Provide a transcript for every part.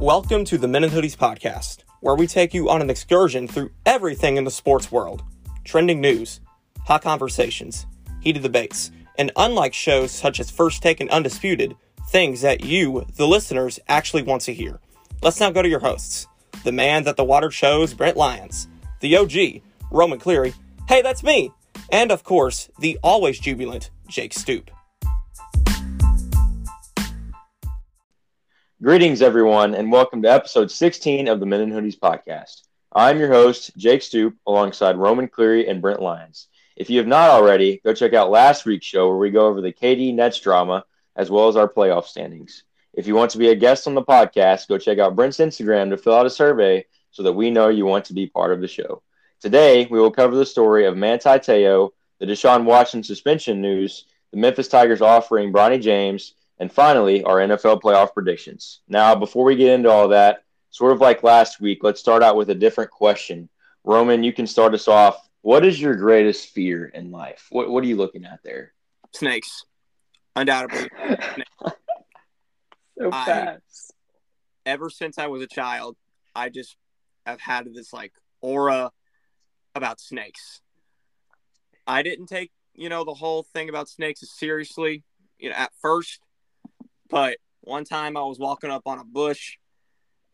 Welcome to the Men in Hoodies podcast, where we take you on an excursion through everything in the sports world. Trending news, hot conversations, heated debates, and unlike shows such as First Take and Undisputed, things that you, the listeners, actually want to hear. Let's now go to your hosts. The man that the water chose, Brent Lyons, the OG, Roman Cleary, hey, that's me, and of course, the always jubilant Jake Stoop. Greetings, everyone, and welcome to episode 16 of the Men in Hoodies podcast. I'm your host, Jake Stoop, alongside Roman Cleary and Brent Lyons. If you have not already, go check out last week's show where we go over the KD Nets drama as well as our playoff standings. If you want to be a guest on the podcast, go check out Brent's Instagram to fill out a survey so that we know you want to be part of the show. Today, we will cover the story of Manti Te'o, the Deshaun Watson suspension news, the Memphis Tigers offering Bronny James, and finally, our NFL playoff predictions. Now, before we get into all that, sort of like last week, let's start out with a different question. Roman, you can start us off. What is your greatest fear in life? What What are you looking at there? Snakes, undoubtedly. so I- fast. Ever since I was a child, I just have had this like aura about snakes. I didn't take you know the whole thing about snakes as seriously, you know, at first. But one time I was walking up on a bush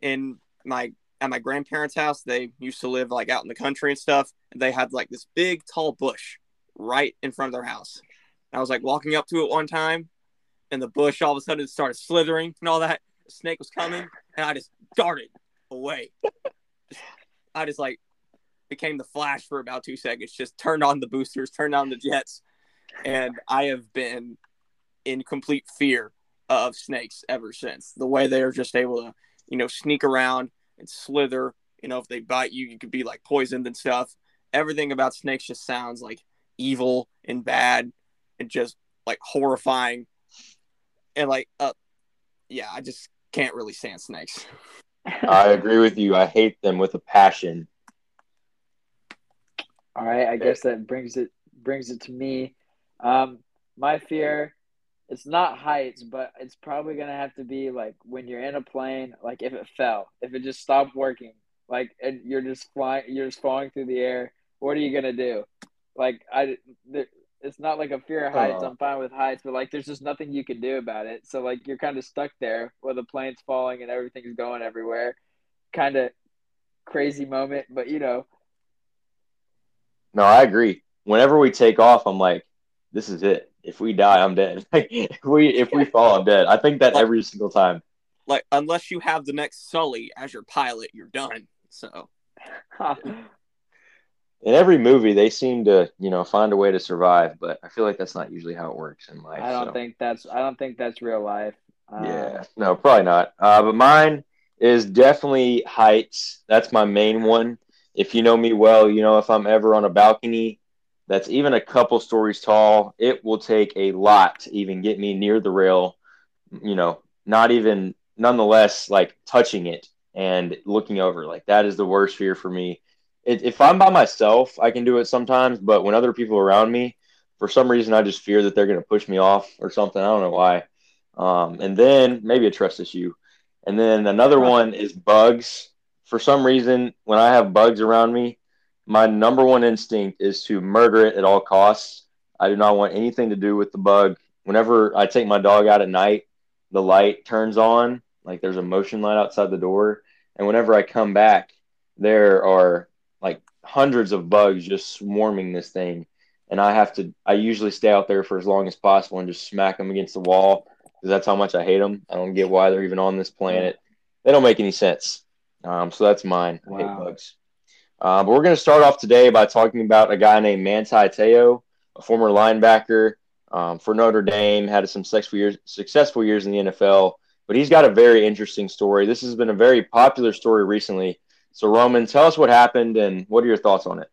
in my at my grandparents' house. They used to live like out in the country and stuff. And they had like this big tall bush right in front of their house. And I was like walking up to it one time, and the bush all of a sudden started slithering and all that. Snake was coming, and I just darted away. I just like became the flash for about two seconds. Just turned on the boosters, turned on the jets, and I have been in complete fear of snakes ever since. The way they are just able to, you know, sneak around and slither. You know, if they bite you, you could be like poisoned and stuff. Everything about snakes just sounds like evil and bad and just like horrifying. And like, uh, yeah, I just can't really stand snakes. I agree with you. I hate them with a passion. All right, I guess that brings it brings it to me. Um, my fear, it's not heights, but it's probably gonna have to be like when you're in a plane, like if it fell, if it just stopped working, like and you're just flying, you're just falling through the air. What are you gonna do? Like I, there, it's not like a fear of heights. Oh. I'm fine with heights, but like there's just nothing you can do about it. So like you're kind of stuck there where the plane's falling and everything's going everywhere. Kind of crazy moment, but you know, No, I agree. Whenever we take off, I'm like, this is it. If we die, I'm dead. if we if we fall, I'm dead. I think that every single time. Like, unless you have the next Sully as your pilot, you're done. So, In every movie, they seem to, you know, find a way to survive, but I feel like that's not usually how it works in life. I don't so. think that's I don't think that's real life. Uh, Yeah, no, probably not. Uh, but mine is definitely heights. That's my main one. If you know me well, you know if I'm ever on a balcony that's even a couple stories tall, it will take a lot to even get me near the rail. You know, not even nonetheless like touching it and looking over. Like that is the worst fear for me. It, if I'm by myself, I can do it sometimes, but when other people are around me, for some reason, I just fear that they're going to push me off or something. I don't know why. Um, and then maybe a trust issue. And then another one is bugs. For some reason, when I have bugs around me, my number one instinct is to murder it at all costs. I do not want anything to do with the bug. Whenever I take my dog out at night, the light turns on, like there's a motion light outside the door. And whenever I come back, there are like hundreds of bugs just swarming this thing. And I have to, I usually stay out there for as long as possible and just smack them against the wall because that's how much I hate them. I don't get why they're even on this planet. They don't make any sense. Um, so that's mine. I hate bugs. Uh, but we're going to start off today by talking about a guy named Manti Te'o, a former linebacker um, for Notre Dame, had some successful years, successful years in the NFL. But he's got a very interesting story. This has been a very popular story recently. So, Roman, tell us what happened and what are your thoughts on it?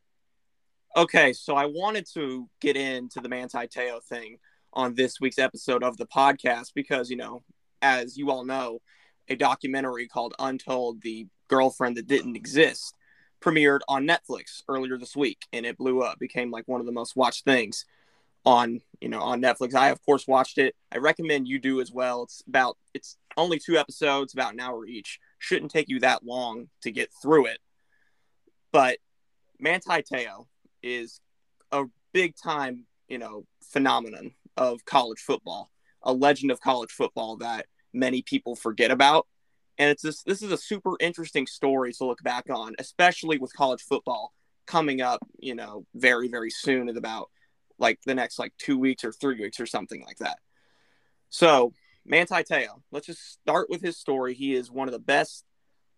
okay, so I wanted to get into the Manti Te'o thing on this week's episode of the podcast because, you know, as you all know, a documentary called Untold, the girlfriend that didn't exist, premiered on Netflix earlier this week and it blew up, became like one of the most watched things on, you know, on Netflix. I of course watched it. I recommend you do as well. It's about it's only two episodes, about an hour each. shouldn't take you that long to get through it. But Manti Te'o is a big time, you know, phenomenon of college football, a legend of college football that many people forget about. And it's this this is a super interesting story to look back on, especially with college football coming up, you know, very, very soon in about like the next like two weeks or three weeks or something like that. So Manti Te'o, let's just start with his story. He is one of the best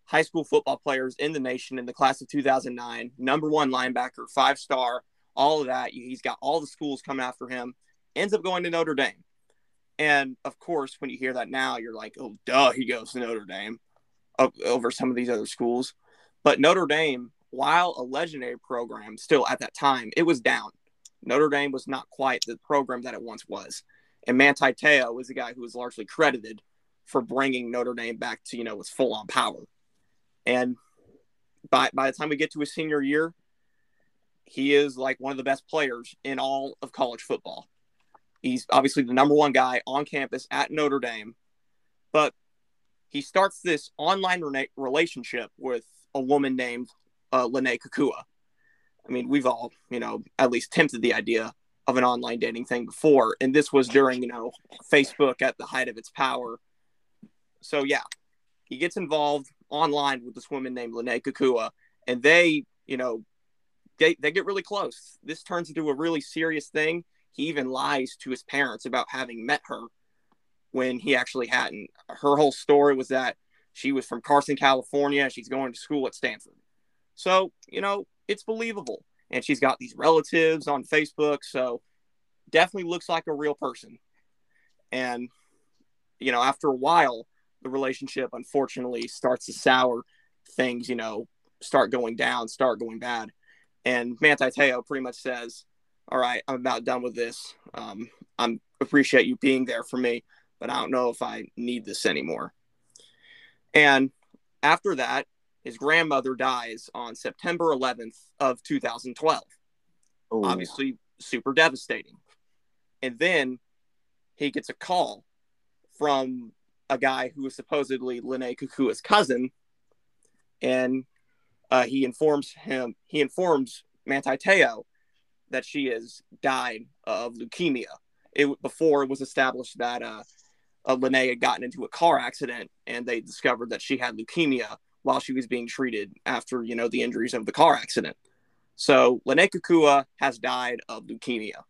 high school football players in the nation in the class of 2009, number one linebacker, five star, all of that. He's got all the schools coming after him, ends up going to Notre Dame. And of course, when you hear that now, you're like, oh, duh, he goes to Notre Dame over some of these other schools. But Notre Dame, while a legendary program, still at that time, it was down. Notre Dame was not quite the program that it once was. And Manti Te'o was the guy who was largely credited for bringing Notre Dame back to, you know, its full on power. And by, by the time we get to his senior year, he is like one of the best players in all of college football. He's obviously the number one guy on campus at Notre Dame, but he starts this online re- relationship with a woman named uh, Lennay Kekua. I mean, we've all, you know, at least tempted the idea of an online dating thing before, and this was during, you know, Facebook at the height of its power. So yeah, he gets involved online with this woman named Lennay Kekua, and they, you know, they, they get really close. This turns into a really serious thing. He even lies to his parents about having met her when he actually hadn't. Her whole story was that she was from Carson, California. She's going to school at Stanford. So, you know, it's believable. And she's got these relatives on Facebook. So, definitely looks like a real person. And, you know, after a while, the relationship unfortunately starts to sour. Things, you know, start going down, start going bad. And Manti Te'o pretty much says, All right, I'm about done with this. Um, I appreciate you being there for me, but I don't know if I need this anymore. And after that, his grandmother dies on September 11th of 2012. Ooh. Obviously, super devastating. And then he gets a call from a guy who is supposedly Lennay Kekua's cousin, and uh, he informs him he informs Manti Te'o that she has died of leukemia. It before it was established that uh, uh, Lennay had gotten into a car accident and they discovered that she had leukemia while she was being treated after you know the injuries of the car accident. So Lennay Kekua has died of leukemia,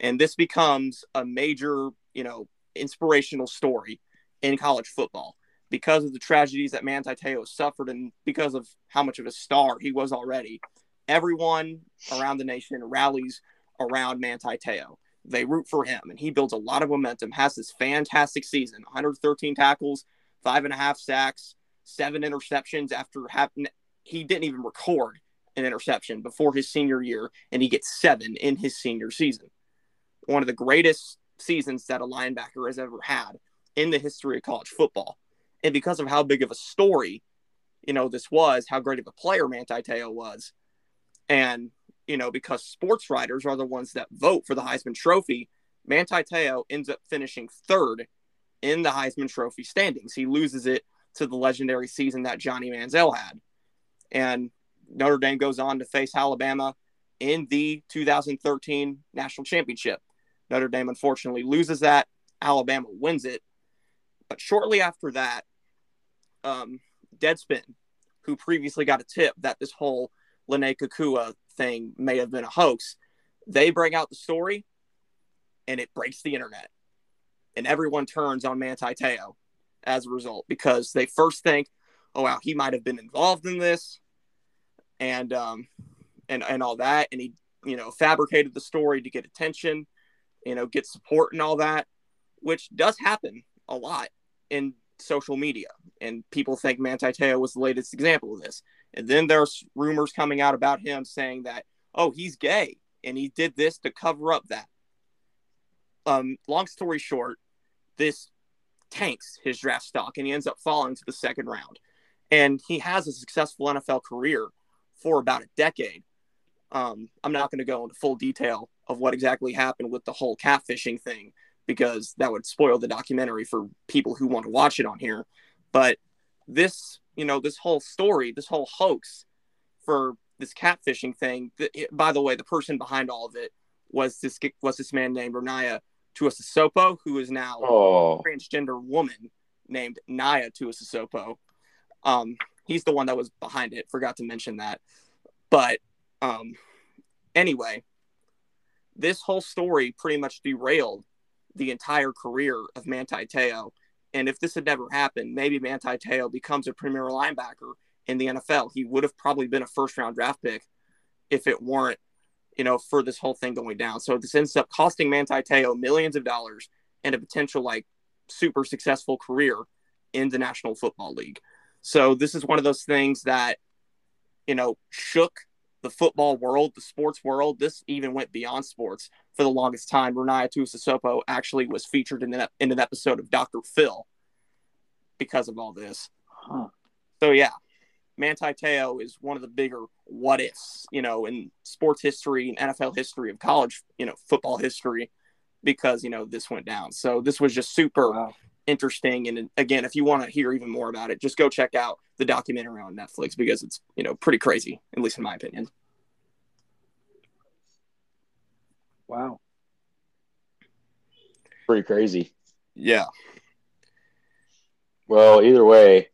and this becomes a major you know inspirational story in college football because of the tragedies that Manti Te'o suffered and because of how much of a star he was already. Everyone around the nation rallies around Manti Te'o. They root for him, and he builds a lot of momentum. Has this fantastic season: 113 tackles, five and a half sacks, seven interceptions. After having, he didn't even record an interception before his senior year, and he gets seven in his senior season. One of the greatest seasons that a linebacker has ever had in the history of college football. And because of how big of a story, you know, this was, how great of a player Manti Te'o was, and, you know, because sports writers are the ones that vote for the Heisman Trophy, Manti Te'o ends up finishing third in the Heisman Trophy standings. He loses it to the legendary season that Johnny Manziel had. And Notre Dame goes on to face Alabama in the 2013 national championship. Notre Dame unfortunately loses that. Alabama wins it. But shortly after that, um, Deadspin, who previously got a tip that this whole Lennay Kekua thing may have been a hoax, they bring out the story and it breaks the internet. And everyone turns on Manti Te'o as a result because they first think, oh, wow, he might have been involved in this and, um, and, and all that. And he, you know, fabricated the story to get attention, you know, get support and all that, which does happen a lot in social media. And people think Manti Te'o was the latest example of this. And then there's rumors coming out about him saying that, oh, he's gay and he did this to cover up that. Um, long story short, this tanks his draft stock and he ends up falling to the second round. And he has a successful NFL career for about a decade. Um, I'm not going to go into full detail of what exactly happened with the whole catfishing thing because that would spoil the documentary for people who want to watch it on here. But this, you know, this whole story, this whole hoax for this catfishing thing. th- by the way, the person behind all of it was this was this man named Ronaiah Tuiasosopo, who is now Oh, a transgender woman named Naya Tuiasosopo. Um, he's the one that was behind it. Forgot to mention that. But um, anyway, this whole story pretty much derailed the entire career of Manti Te'o. And if this had never happened, maybe Manti Te'o becomes a premier linebacker in the NFL. He would have probably been a first round draft pick if it weren't, you know, for this whole thing going down. So this ends up costing Manti Te'o millions of dollars and a potential like super successful career in the National Football League. So this is one of those things that, you know, shook the football world, the sports world. This even went beyond sports for the longest time. Ronaiah Tuiasosopo actually was featured in an, in an episode of Dr. Phil because of all this. Huh. So yeah, Manti Te'o is one of the bigger what ifs, you know, in sports history and NFL history of college, you know, football history, because you know this went down. So this was just super Wow. Interesting. And again, if you want to hear even more about it, just go check out the documentary on Netflix because it's you know pretty crazy, at least in my opinion. Wow. pretty crazy. Yeah, Well, either way,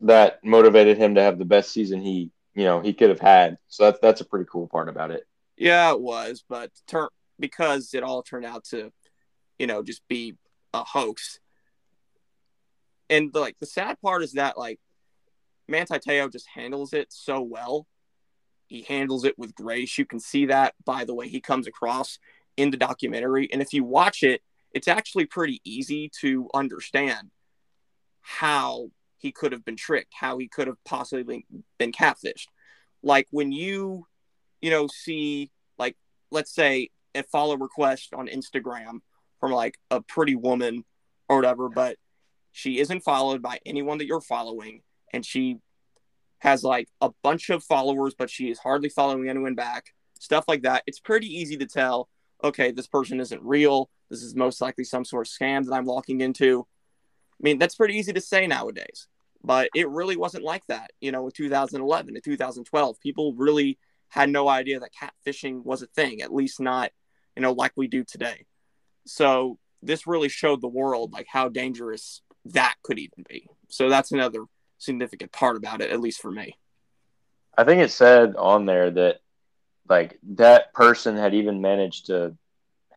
that motivated him to have the best season he, you know, he could have had. So that's that's a pretty cool part about it. yeah, it was, but tur- because it all turned out to, you know, just be a hoax. And like the sad part is that like Manti Te'o just handles it so well. He handles it with grace. You can see that by the way he comes across in the documentary. And if you watch it, it's actually pretty easy to understand how he could have been tricked, how he could have possibly been catfished. Like when you, you know, see like let's say a follow request on Instagram from like a pretty woman or whatever, but she isn't followed by anyone that you're following, and she has like a bunch of followers, but she is hardly following anyone back. Stuff like that. It's pretty easy to tell. Okay, this person isn't real. This is most likely some sort of scam that I'm walking into. I mean, that's pretty easy to say nowadays, but it really wasn't like that. You know, in 2011 and 2012, people really had no idea that catfishing was a thing, at least not, you know, like we do today. So this really showed the world like how dangerous that could even be. So that's another significant part about it, at least for me. I think it said on there that like that person had even managed to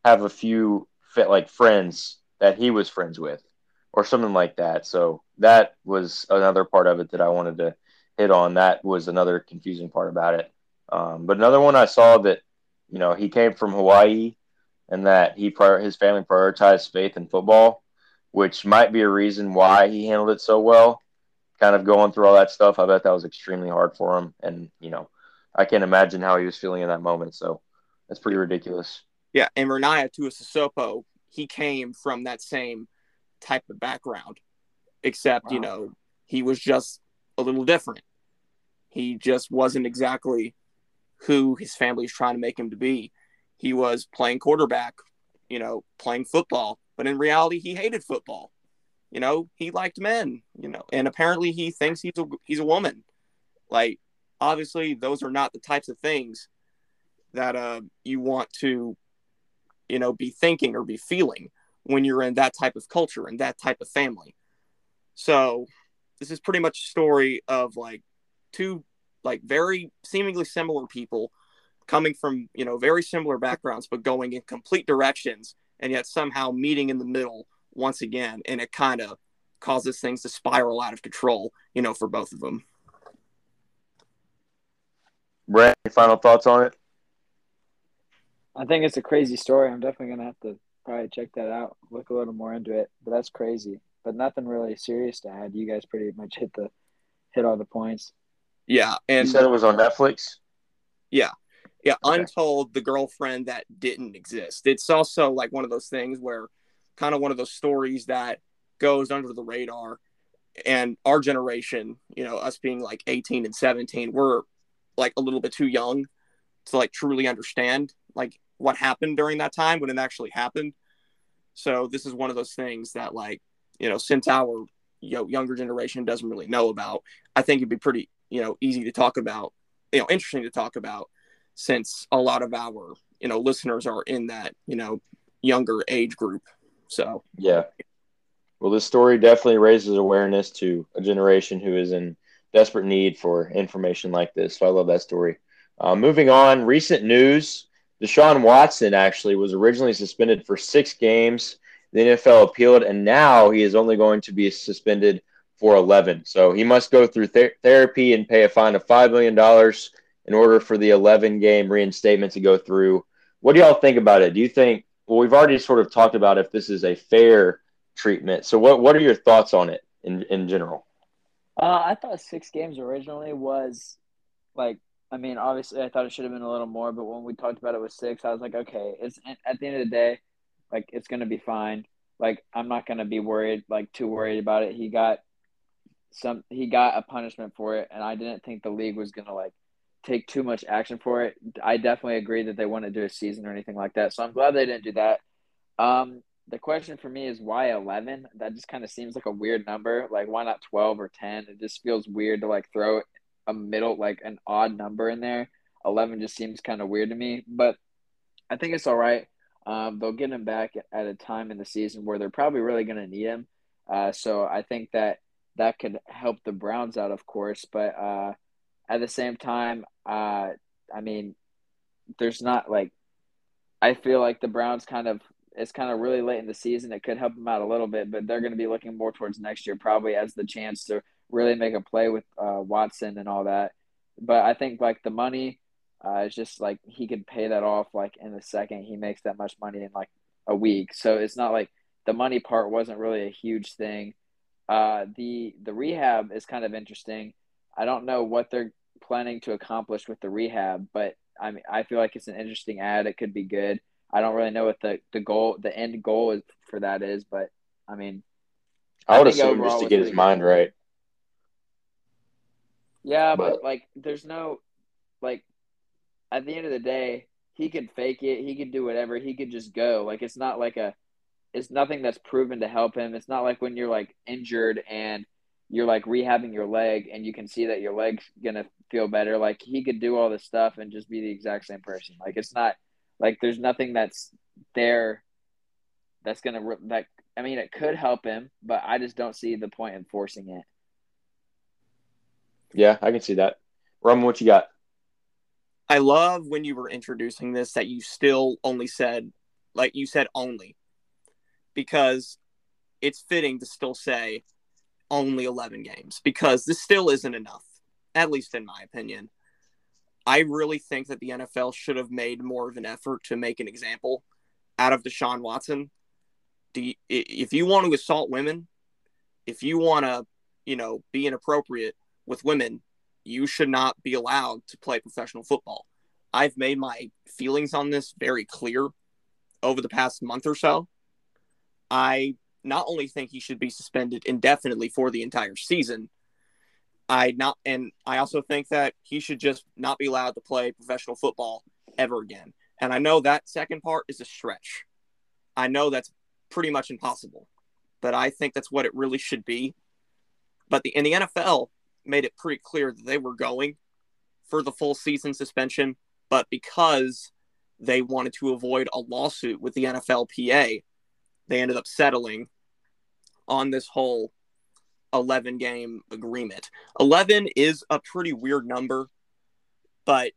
have a few fit like friends that he was friends with or something like that. So that was another part of it that I wanted to hit on. That was another confusing part about it. Um, but another one I saw that you know he came from Hawaii and that he prior his family prioritized faith and football, which might be a reason why he handled it so well. Kind of going through all that stuff, I bet that was extremely hard for him, and you know I can't imagine how he was feeling in that moment. So that's pretty ridiculous. Yeah, and Ronaiah Tuiasosopo, he came from that same type of background, except you know he was just a little different. He just wasn't exactly who his family is trying to make him to be. He was playing quarterback, you know, playing football, but in reality, he hated football. You know, he liked men. You know, and apparently he thinks he's a he's a woman. Like, obviously, those are not the types of things that uh, you want to, you know, be thinking or be feeling when you're in that type of culture and that type of family. So, this is pretty much a story of like two like very seemingly similar people coming from you know very similar backgrounds but going in complete directions and yet somehow meeting in the middle once again and it kind of causes things to spiral out of control you know for both of them Brent, any final thoughts on it? I think it's a crazy story. I'm definitely gonna have to probably check that out, look a little more into it. But that's crazy. But nothing really serious to add. You guys pretty much hit the hit all the points. yeah You and said it was on Netflix. Yeah. Yeah. Okay. Untold, the girlfriend that didn't exist. It's also like one of those things where kind of one of those stories that goes under the radar. And our generation, you know, us being like 18 and 17, we're like a little bit too young to like truly understand like what happened during that time when it actually happened. So this is one of those things that like, you know, since our you know younger generation doesn't really know about. I think it'd be pretty you know easy to talk about, you know, interesting to talk about since a lot of our you know listeners are in that you know younger age group. So yeah. Well, this story definitely raises awareness to a generation who is in desperate need for information like this. So I love that story. Uh, moving on, recent news: Deshaun Watson actually was originally suspended for six games. The NFL appealed, and now he is only going to be suspended for 11. So he must go through th- therapy and pay a fine of $5 million in order for the 11 game reinstatement to go through. What do y'all think about it? Do you think, well, we've already sort of talked about if this is a fair treatment. So what, what are your thoughts on it in, in general? Uh, I thought six games originally was like, I mean, obviously I thought it should have been a little more, but when we talked about it with six, I was like, okay, it's at the end of the day, like it's gonna be fine. Like I'm not gonna be worried, like too worried about it. He got some, he got a punishment for it, and I didn't think the league was gonna like take too much action for it. I definitely agree that they wouldn't do a season or anything like that. So I'm glad they didn't do that. Um, the question for me is why 11? That just kind of seems like a weird number. Like, why not 12 or 10? It just feels weird to like throw a middle, like an odd number in there. 11 just seems kind of weird to me, but I think it's all right. Um, they'll get him back at a time in the season where they're probably really going to need him. Uh, so I think that that could help the Browns out, of course. But uh, at the same time, uh, I mean, there's not like, I feel like the Browns kind of it's kind of really late in the season. It could help them out a little bit, but they're going to be looking more towards next year, probably as the chance to really make a play with uh, Watson and all that. But I think like the money uh, is just like he could pay that off like in a second. He makes that much money in like a week, so it's not like the money part wasn't really a huge thing. Uh, the the rehab is kind of interesting. I don't know what they're planning to accomplish with the rehab, but I mean I feel like it's an interesting ad. It could be good. I don't really know what the, the goal, the end goal is for that is, but I mean, I, I would assume just to get his mind right. Yeah, but, but like, there's no, like, at the end of the day, he could fake it. He could do whatever. He could just go. Like, it's not like a, it's nothing that's proven to help him. It's not like when you're like injured and you're like rehabbing your leg and you can see that your leg's gonna feel better. Like he could do all this stuff and just be the exact same person. Like it's not like there's nothing that's there that's gonna that. I mean, it could help him, but I just don't see the point in forcing it. Yeah, I can see that. Roman, what you got? I love when you were introducing this that you still only said, like you said, only, because it's fitting to still say only 11 games because this still isn't enough, at least in my opinion. I really think that the NFL should have made more of an effort to make an example out of Deshaun Watson. You, if you want to assault women, if you want to, you know, be inappropriate with women, you should not be allowed to play professional football. I've made my feelings on this very clear over the past month or so. I not only think he should be suspended indefinitely for the entire season, I not and I also think that he should just not be allowed to play professional football ever again. And I know that second part is a stretch. I know that's pretty much impossible, but I think that's what it really should be. But the and the NFL made it pretty clear that they were going for the full season suspension, but because they wanted to avoid a lawsuit with the NFLPA, they ended up settling on this whole 11 game agreement. 11 is a pretty weird number, but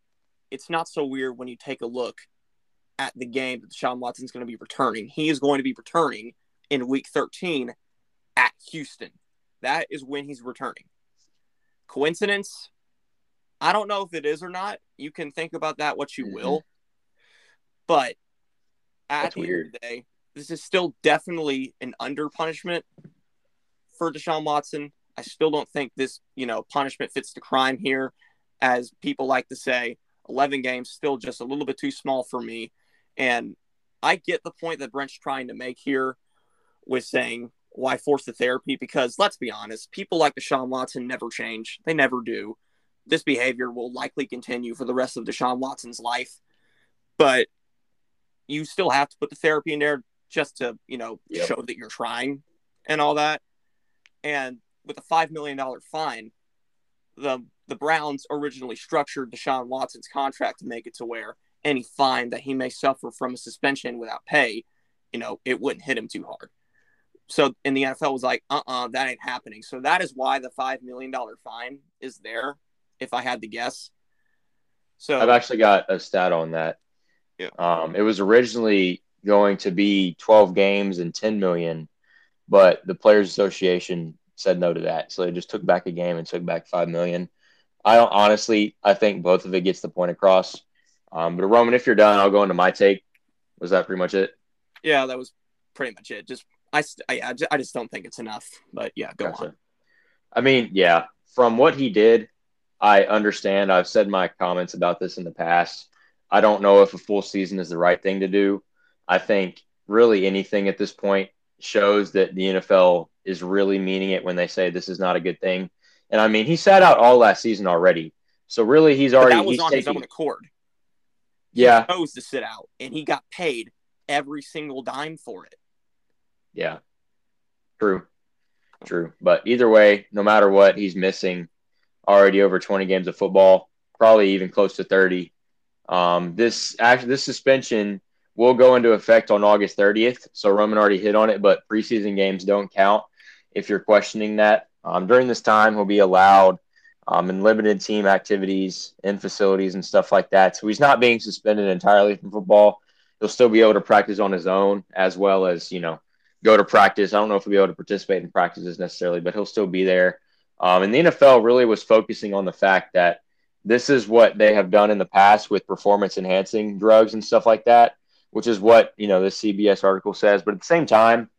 it's not so weird when you take a look at the game that Sean Watson's going to be returning. He is going to be returning in week 13 at Houston. That is when he's returning. Coincidence? I don't know if it is or not. You can think about that what you mm-hmm. will. But at That's the weird. end of the day, this is still definitely an under punishment for Deshaun Watson. I still don't think this, you know, punishment fits the crime here, as people like to say. 11 games still just a little bit too small for me. And I get the point that Brent's trying to make here with saying, why force the therapy? Because let's be honest, people like Deshaun Watson never change. They never do. This behavior will likely continue for the rest of Deshaun Watson's life. But you still have to put the therapy in there just to, you know, yep. show that you're trying and all that. And with a $5 million fine, the the Browns originally structured Deshaun Watson's contract to make it to where any fine that he may suffer from a suspension without pay, you know, it wouldn't hit him too hard. So, and the NFL was like, uh uh that ain't happening. So, that is why the $5 million fine is there, if I had to guess. So, I've actually got a stat on that. Yeah. Um, it was originally going to be 12 games and 10 million, but the Players Association said no to that. So they just took back a game and took back 5 million. I don't honestly, I think both of it gets the point across. Um, but Roman, if you're done, I'll go into my take. Was that pretty much it? Yeah, that was pretty much it. Just I, I, I just don't think it's enough. But yeah, go gotcha. on. I mean, yeah, from what he did, I understand. I've said my comments about this in the past. I don't know if a full season is the right thing to do. I think really anything at this point shows that the NFL is really meaning it when they say this is not a good thing. And I mean, he sat out all last season already. So really, he's already but that was he's on taking, his own accord. Yeah, he chose to sit out, and he got paid every single dime for it. Yeah, true, true. But either way, no matter what, he's missing already over 20 games of football, probably even close to 30. Um, this actually this suspension will go into effect on August 30th. So Roman already hit on it, but preseason games don't count. If you're questioning that, um, during this time, he'll be allowed um, in limited team activities in facilities and stuff like that. So he's not being suspended entirely from football. He'll still be able to practice on his own as well as, you know, go to practice. I don't know if he'll be able to participate in practices necessarily, but he'll still be there. Um, and the NFL really was focusing on the fact that this is what they have done in the past with performance enhancing drugs and stuff like that, which is what, you know, this CBS article says. But at the same time,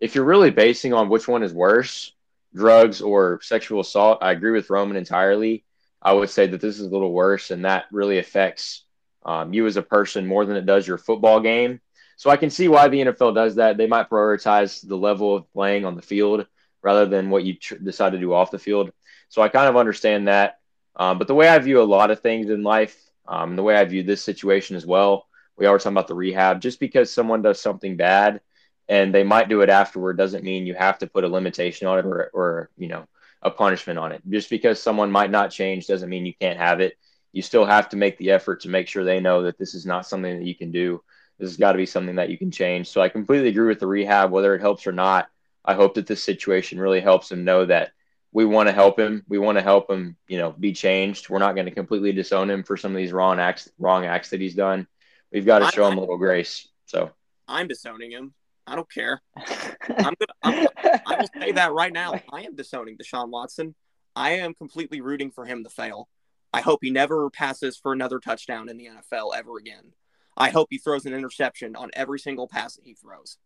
if you're really basing on which one is worse, drugs or sexual assault, I agree with Roman entirely. I would say that this is a little worse, and that really affects um, you as a person more than it does your football game. So I can see why the NFL does that. They might prioritize the level of playing on the field rather than what you tr- decide to do off the field. So I kind of understand that. Um, but the way I view a lot of things in life, um, the way I view this situation as well, we always talk about the rehab. Just because someone does something bad and they might do it afterward doesn't mean you have to put a limitation on it or, or you know a punishment on it. Just because someone might not change doesn't mean you can't have it. You still have to make the effort to make sure they know that this is not something that you can do. This has got to be something that you can change. So i completely agree with the rehab. Whether it helps or not i hope that this situation really helps him know that we want to help him. We want to help him you know be changed. We're not going to completely disown him for some of these wrong acts wrong acts that he's done we've got to show him a little grace so i'm disowning him I don't care. I'm gonna, I'm, I will say that right now. I am disowning Deshaun Watson. I am completely rooting for him to fail. I hope he never passes for another touchdown in the NFL ever again. I hope he throws an interception on every single pass that he throws.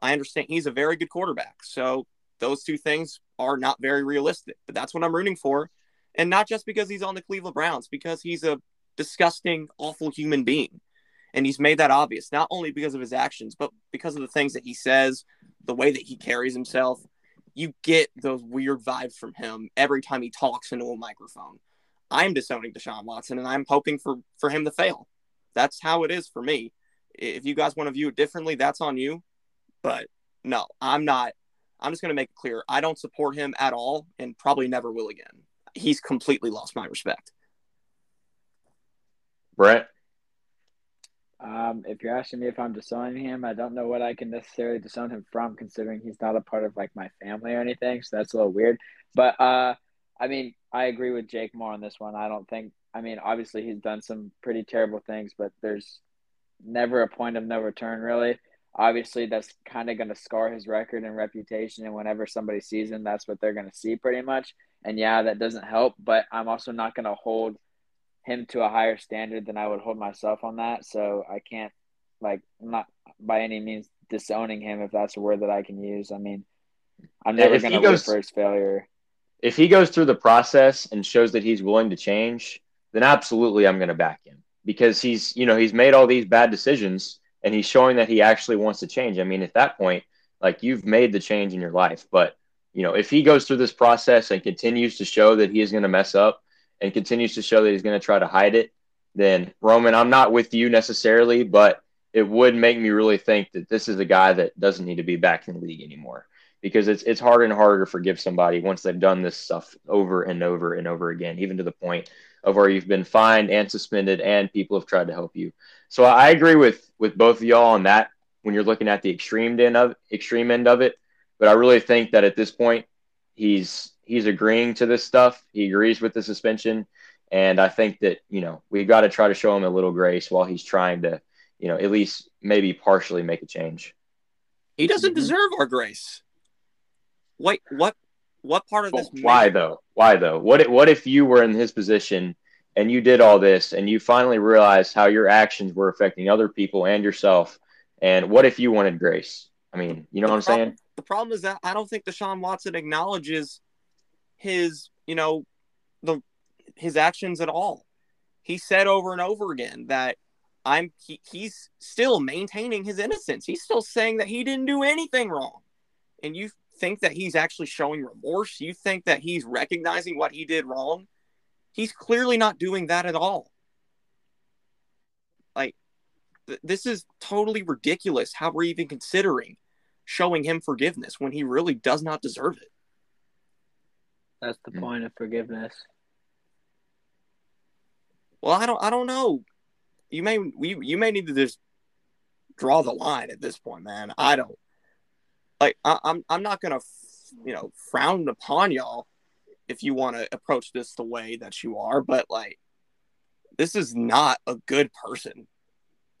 I understand he's a very good quarterback. So those two things are not very realistic, but that's what I'm rooting for. And not just because he's on the Cleveland Browns, because he's a disgusting, awful human being. And he's made that obvious, not only because of his actions, but because of the things that he says, the way that he carries himself. You get those weird vibes from him every time he talks into a microphone. I'm disowning Deshaun Watson and I'm hoping for, for him to fail. That's how it is for me. If you guys want to view it differently, that's on you. But no, I'm not. I'm just going to make it clear. I don't support him at all and probably never will again. He's completely lost my respect. Brent? Um, if you're asking me if I'm disowning him, I don't know what I can necessarily disown him from, considering he's not a part of like my family or anything. So that's a little weird. But uh, I mean, I agree with Jake more on this one. I don't think. I mean, obviously he's done some pretty terrible things, but there's never a point of no return, really. Obviously, that's kind of going to scar his record and reputation. And whenever somebody sees him, that's what they're going to see, pretty much. And yeah, that doesn't help. But I'm also not going to hold him to a higher standard than I would hold myself on that. So I can't like I'm not by any means disowning him if that's a word that I can use. I mean, I'm never going to root for his failure. If he goes through the process and shows that he's willing to change, then absolutely I'm going to back him because he's you know he's made all these bad decisions and he's showing that he actually wants to change. I mean, at that point, like you've made the change in your life, but you know if he goes through this process and continues to show that he is going to mess up and continues to show that he's going to try to hide it, then Roman, I'm not with you necessarily, but it would make me really think that this is a guy that doesn't need to be back in the league anymore. because it's it's harder and harder to forgive somebody once they've done this stuff over and over and over again, even to the point of where you've been fined and suspended and people have tried to help you. So I agree with with both of y'all on that when you're looking at the extreme end of extreme end of it. But I really think that at this point he's he's agreeing to this stuff. He agrees with the suspension. And I think that, you know, we've got to try to show him a little grace while he's trying to, you know, at least maybe partially make a change. He doesn't mm-hmm. deserve our grace. Wait, what what part of this why though? Why though? What if, what if you were in his position and you did all this and you finally realized how your actions were affecting other people and yourself and what if you wanted grace? I mean, you know the what I'm problem, saying? The problem is that I don't think Deshaun Watson acknowledges his, you know, the his actions at all. He said over and over again that I'm he, he's still maintaining his innocence. He's still saying that he didn't do anything wrong. And you think that he's actually showing remorse? You think that he's recognizing what he did wrong? He's clearly not doing that at all. Like th- this is totally ridiculous how we're even considering showing him forgiveness when he really does not deserve it. That's the hmm. point of forgiveness. Well, I don't I don't know. You may we you may need to just draw the line at this point, man. I don't like I, am I'm, I'm not gonna you know frown upon y'all if you want to approach this the way that you are, but like this is not a good person,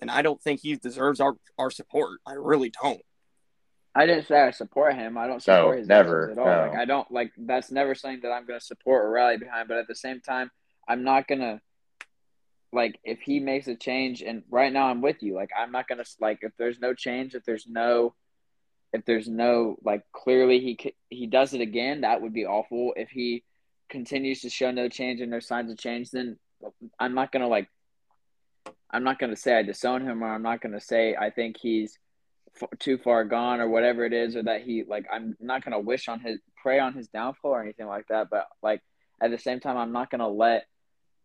and I don't think he deserves our our support. I really don't. I didn't say I support him. I don't support no, his never at all. No. Like I don't like that's never something that I'm going to support or rally behind. But at the same time, I'm not gonna like if he makes a change. And right now, I'm with you. Like I'm not gonna like if there's no change, if there's no, if there's no like clearly he he does it again, that would be awful. If he continues to show no change and no signs of change, then I'm not gonna like. I'm not gonna say I disown him, or I'm not gonna say I think he's too far gone or whatever it is, or that he like I'm not gonna wish on his pray on his downfall or anything like that. But like at the same time, I'm not gonna let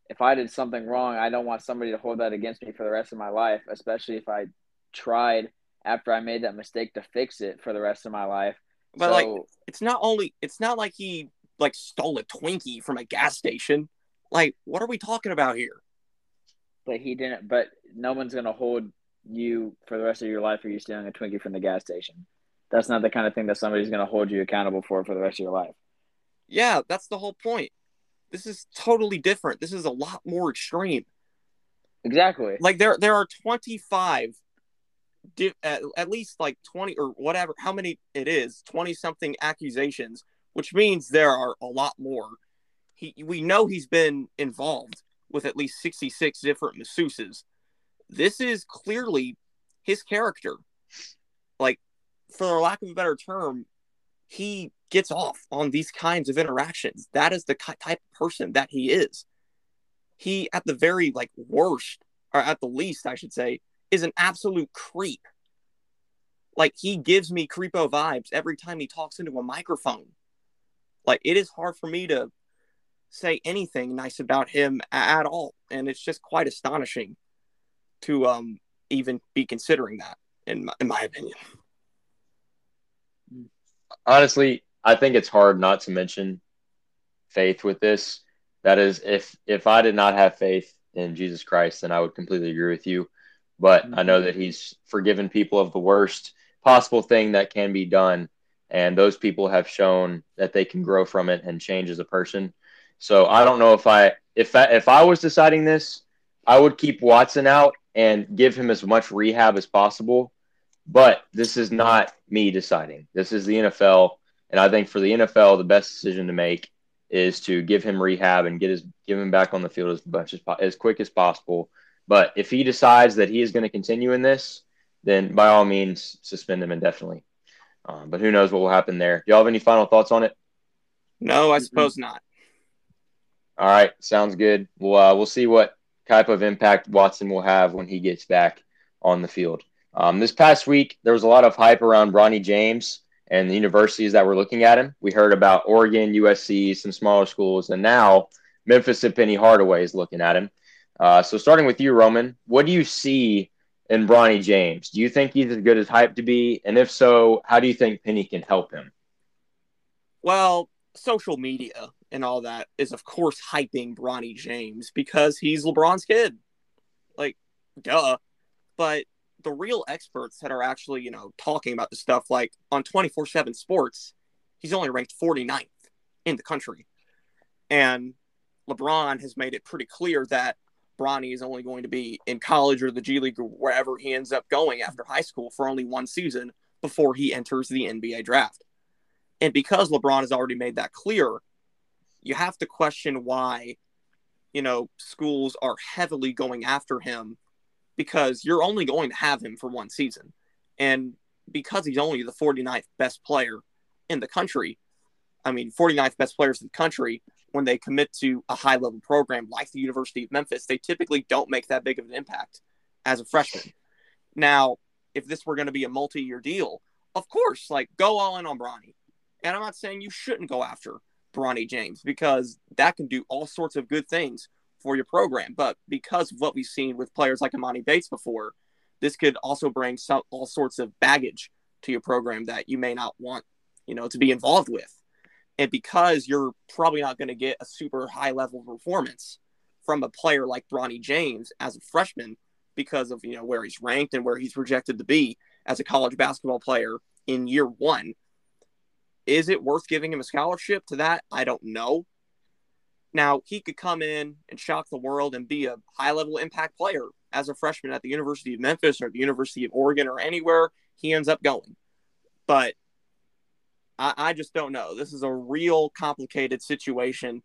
if I did something wrong, I don't want somebody to hold that against me for the rest of my life, especially if I tried after I made that mistake to fix it for the rest of my life. But so, like it's not only it's not like he like stole a Twinkie from a gas station. Like what are we talking about here? But he didn't but no one's gonna hold you for the rest of your life are you stealing a Twinkie from the gas station. That's not the kind of thing that somebody's going to hold you accountable for for the rest of your life. Yeah, that's the whole point. This is totally different. This is a lot more extreme. Exactly. Like there there are 25 at, at least like 20 or whatever how many it is, 20 something accusations, which means there are a lot more. He we know he's been involved with at least 66 different masseuses this is clearly his character. Like, for lack of a better term, he gets off on these kinds of interactions. That is the type of person that he is. He, at the very like worst, or at the least, I should say, is an absolute creep. Like he gives me creepo vibes every time he talks into a microphone. Like it is hard for me to say anything nice about him at all, and it's just quite astonishing to um, even be considering that, in my, in my opinion. Honestly, I think it's hard not to mention faith with this. That is, if if I did not have faith in Jesus Christ, then I would completely agree with you. But mm-hmm. I know that He's forgiven people of the worst possible thing that can be done, and those people have shown that they can grow from it and change as a person. So I don't know if I if I, if I was deciding this, I would keep Watson out and give him as much rehab as possible. But this is not me deciding. This is the NFL, and I think for the NFL, the best decision to make is to give him rehab and get his give him back on the field as much as as quick as possible. But if he decides that he is going to continue in this, then by all means suspend him indefinitely. Um, but who knows what will happen there? Do y'all have any final thoughts on it? No, I suppose not. All right, sounds good. Well, uh, we'll see what type of impact Watson will have when he gets back on the field. Um, this past week, there was a lot of hype around Bronny James and the universities that were looking at him. We heard about Oregon, USC, some smaller schools, and now Memphis and Penny Hardaway is looking at him. Uh, so, starting with you, Roman, what do you see in Bronny James? Do you think he's as good as hype to be? And if so, how do you think Penny can help him? Well, social media and all that is, of course, hyping Bronny James because he's LeBron's kid. Like, duh. But the real experts that are actually, you know, talking about this stuff, like on 24 7 sports, he's only ranked 49th in the country. And LeBron has made it pretty clear that Bronny is only going to be in college or the G League or wherever he ends up going after high school for only one season before he enters the NBA draft. And because LeBron has already made that clear, you have to question why, you know, schools are heavily going after him because you're only going to have him for one season. And because he's only the 49th best player in the country, I mean, 49th best players in the country, when they commit to a high level program like the University of Memphis, they typically don't make that big of an impact as a freshman. Now, if this were going to be a multi year deal, of course, like go all in on Bronny. And I'm not saying you shouldn't go after Bronny James because that can do all sorts of good things for your program. But because of what we've seen with players like Emoni Bates before, this could also bring some, all sorts of baggage to your program that you may not want, you know, to be involved with. And because you're probably not going to get a super high level performance from a player like Bronny James as a freshman because of, you know, where he's ranked and where he's projected to be as a college basketball player in year one, is it worth giving him a scholarship to that? I don't know. Now, he could come in and shock the world and be a high level impact player as a freshman at the University of Memphis or the University of Oregon or anywhere he ends up going. But I, I just don't know. This is a real complicated situation,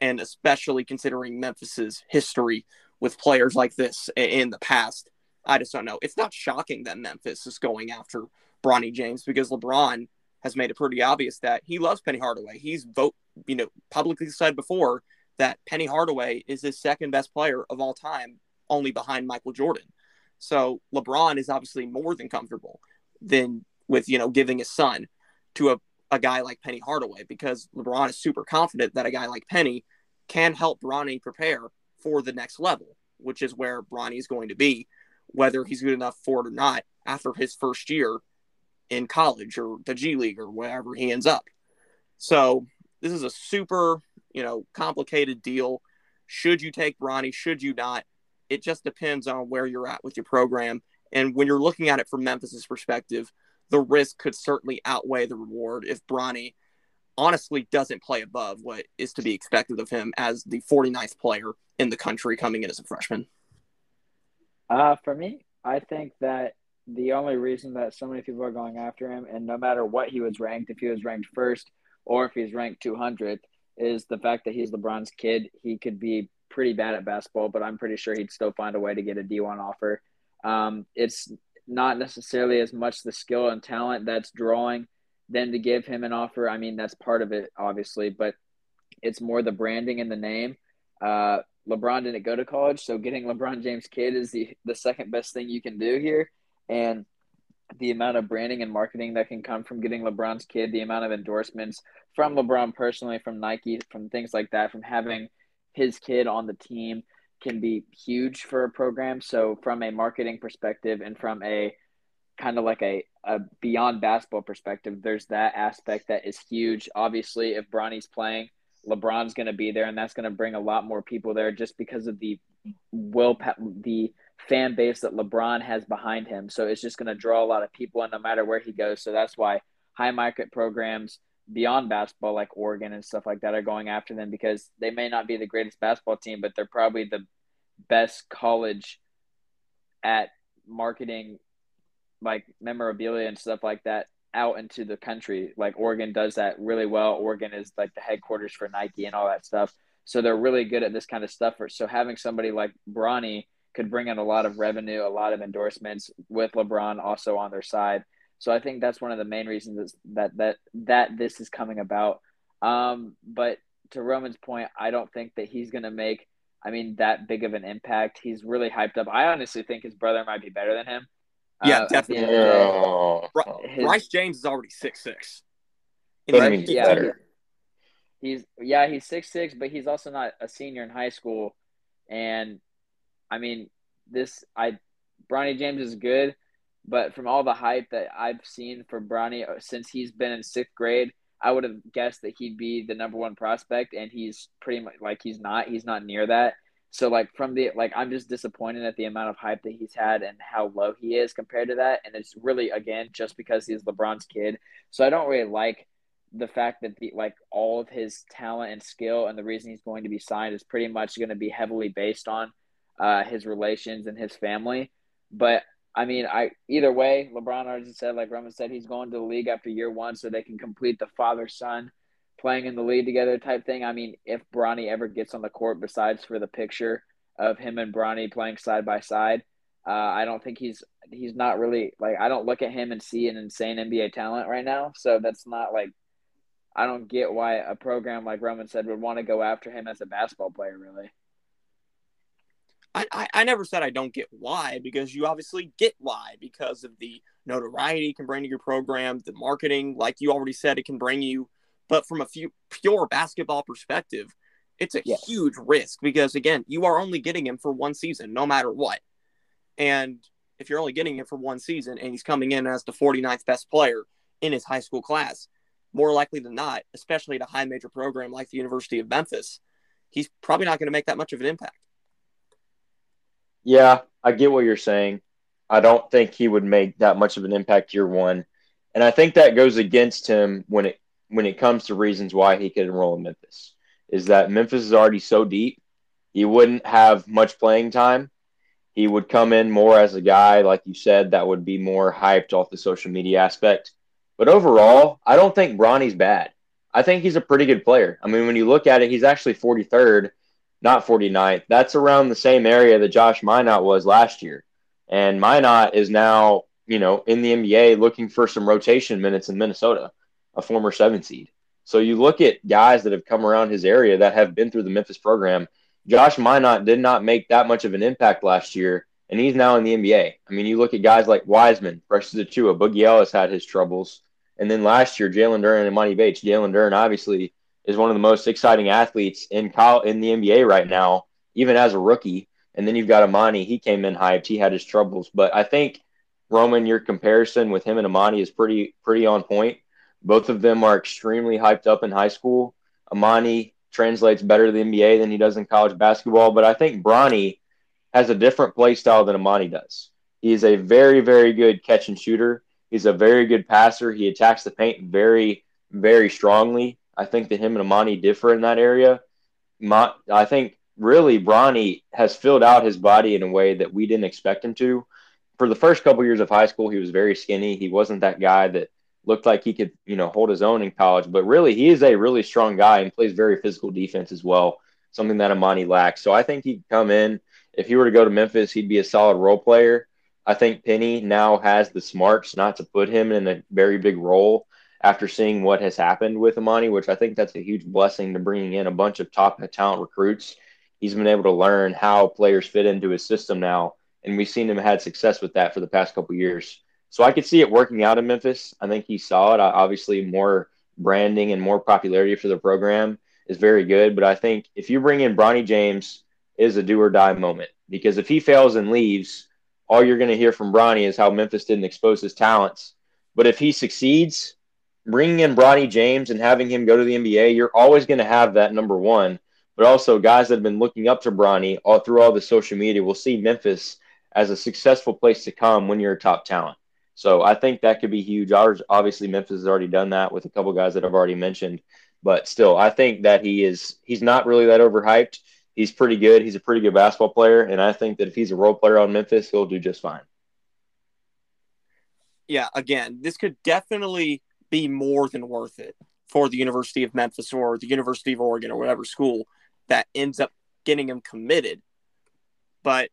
and especially considering Memphis's history with players like this in the past. I just don't know. It's not shocking that Memphis is going after Bronny James because LeBron has made it pretty obvious that he loves Penny Hardaway. He's vote, you know, publicly said before that Penny Hardaway is his second best player of all time, only behind Michael Jordan. So LeBron is obviously more than comfortable than with you know giving his son to a, a guy like Penny Hardaway because LeBron is super confident that a guy like Penny can help Bronny prepare for the next level, which is where Bronny is going to be, whether he's good enough for it or not after his first year in college or the G League or wherever he ends up. So this is a super, you know, complicated deal. Should you take Bronny? Should you not? It just depends on where you're at with your program. And when you're looking at it from Memphis's perspective, the risk could certainly outweigh the reward if Bronny honestly doesn't play above what is to be expected of him as the 49th player in the country coming in as a freshman. Uh, for me, I think that the only reason that so many people are going after him, and no matter what he was ranked, if he was ranked first or if he's ranked 200th, is the fact that he's LeBron's kid. He could be pretty bad at basketball, but I'm pretty sure he'd still find a way to get a D1 offer. Um, it's not necessarily as much the skill and talent that's drawing them to give him an offer. I mean, that's part of it, obviously, but it's more the branding and the name. Uh, LeBron didn't go to college, so getting LeBron James' kid is the, the second best thing you can do here and the amount of branding and marketing that can come from getting LeBron's kid, the amount of endorsements from LeBron personally, from Nike, from things like that, from having his kid on the team can be huge for a program. So, from a marketing perspective and from a kind of like a, a beyond basketball perspective, there's that aspect that is huge. Obviously, if Bronny's playing, LeBron's going to be there, and that's going to bring a lot more people there just because of the will, the fan base that LeBron has behind him. So it's just going to draw a lot of people, and no matter where he goes. So that's why high market programs beyond basketball, like Oregon and stuff like that, are going after them because they may not be the greatest basketball team, but they're probably the best college at marketing, like memorabilia and stuff like that out into the country. Like Oregon does that really well. Oregon is like the headquarters for Nike and all that stuff. So they're really good at this kind of stuff. So having somebody like Bronny could bring in a lot of revenue, a lot of endorsements with LeBron also on their side. So I think that's one of the main reasons that that that this is coming about. Um, but to Roman's point, I don't think that he's going to make. I mean, that big of an impact. He's really hyped up. I honestly think his brother might be better than him. Yeah, uh, definitely. His, Bryce James is already six six. Right? Yeah, better. He's yeah, he's six six, but he's also not a senior in high school, and I mean, this I Bronny James is good, but from all the hype that I've seen for Bronny uh, since he's been in sixth grade, I would have guessed that he'd be the number one prospect, and he's pretty much like he's not. He's not near that. So like from the like I'm just disappointed at the amount of hype that he's had and how low he is compared to that. And it's really again just because he's LeBron's kid. So I don't really like the fact that the like all of his talent and skill and the reason he's going to be signed is pretty much going to be heavily based on uh, his relations and his family. But I mean, I either way, LeBron already said, like Roman said, he's going to the league after year one so they can complete the father son playing in the league together type thing. I mean, if Bronny ever gets on the court, besides for the picture of him and Bronny playing side by side, uh, I don't think he's he's not really like I don't look at him and see an insane NBA talent right now. So that's not like I don't get why a program like Roman said would want to go after him as a basketball player, really. I, I, I never said I don't get why because you obviously get why because of the notoriety can bring to your program, the marketing, like you already said, it can bring you. But from a few pure basketball perspective, it's a yes. huge risk because again, you are only getting him for one season, no matter what. And if you're only getting him for one season and he's coming in as the 49th best player in his high school class, more likely than not, especially at a high major program like the University of Memphis, he's probably not going to make that much of an impact. Yeah, I get what you're saying. I don't think he would make that much of an impact year one, and I think that goes against him when it when it comes to reasons why he could enroll in Memphis. Is that Memphis is already so deep, he wouldn't have much playing time. He would come in more as a guy, like you said, that would be more hyped off the social media aspect. But overall, I don't think Bronny's bad. I think he's a pretty good player. I mean, when you look at it, he's actually 43rd not 49th. That's around the same area that Josh Minott was last year. And Minott is now, you know, in the NBA looking for some rotation minutes in Minnesota, a former seven seed. So you look at guys that have come around his area that have been through the Memphis program. Josh Minott did not make that much of an impact last year, and he's now in the NBA. I mean, you look at guys like Wiseman, Precious Achiuwa, Boogie Ellis had his troubles. And then last year, Jalen Duren and Emoni Bates. Jalen Duren obviously is one of the most exciting athletes in college, in the NBA right now, even as a rookie. And then you've got Emoni. He came in hyped. He had his troubles, but I think Roman, your comparison with him and Emoni is pretty pretty on point. Both of them are extremely hyped up in high school. Emoni translates better to the NBA than he does in college basketball, but I think Bronny has a different play style than Emoni does. He's a very, very good catch and shooter. He's a very good passer. He attacks the paint very, very strongly. I think that him and Emoni differ in that area. My, I think really Bronny has filled out his body in a way that we didn't expect him to. For the first couple years of high school, he was very skinny. He wasn't that guy that looked like he could, you know, hold his own in college. But really, he is a really strong guy and plays very physical defense as well, something that Emoni lacks. So I think he could come in. If he were to go to Memphis, he'd be a solid role player. I think Penny now has the smarts not to put him in a very big role after seeing what has happened with Emoni, which I think that's a huge blessing to bringing in a bunch of top talent recruits. He's been able to learn how players fit into his system now, and we've seen him had success with that for the past couple years. So I could see it working out in Memphis. I think he saw it. Uh, obviously, more branding and more popularity for the program is very good. But I think if you bring in Bronny James, is a do or die moment because if he fails and leaves, all you're going to hear from Bronny is how Memphis didn't expose his talents. But if he succeeds, bringing in Bronny James and having him go to the NBA, you're always going to have that number one. But also, guys that have been looking up to Bronny all through all the social media will see Memphis as a successful place to come when you're a top talent. So I think that could be huge. Obviously, Memphis has already done that with a couple guys that I've already mentioned. But still, I think that he is he's not really that overhyped. He's pretty good. He's a pretty good basketball player, and I think that if he's a role player on Memphis, he'll do just fine. Yeah, again, this could definitely be more than worth it for the University of Memphis or the University of Oregon or whatever school that ends up getting him committed. But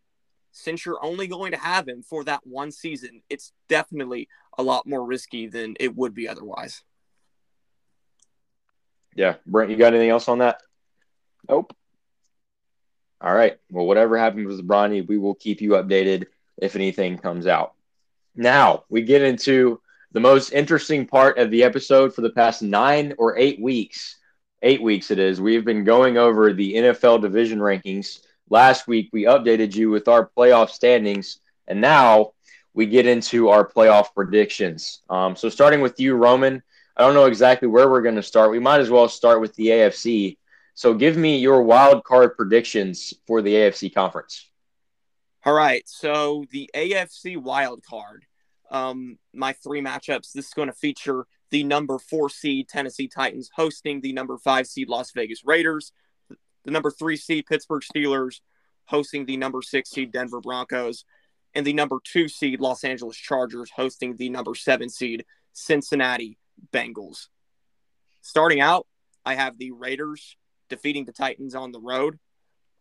since you're only going to have him for that one season, it's definitely a lot more risky than it would be otherwise. Yeah. Brent, you got anything else on that? Nope. All right. Well, whatever happens with Bronny, we will keep you updated if anything comes out. Now we get into the most interesting part of the episode for the past nine or eight weeks. Eight weeks it is. We've been going over the NFL division rankings. Last week, we updated you with our playoff standings, and now we get into our playoff predictions. Um, so, starting with you, Roman, I don't know exactly where we're going to start. We might as well start with the AFC. So give me your wild card predictions for the AFC conference. All right. So the AFC wild card, um, my three matchups. This is going to feature the number four seed Tennessee Titans hosting the number five seed Las Vegas Raiders, the number three seed Pittsburgh Steelers hosting the number six seed Denver Broncos, and the number two seed Los Angeles Chargers hosting the number seven seed Cincinnati Bengals. Starting out, I have the Raiders defeating the Titans on the road.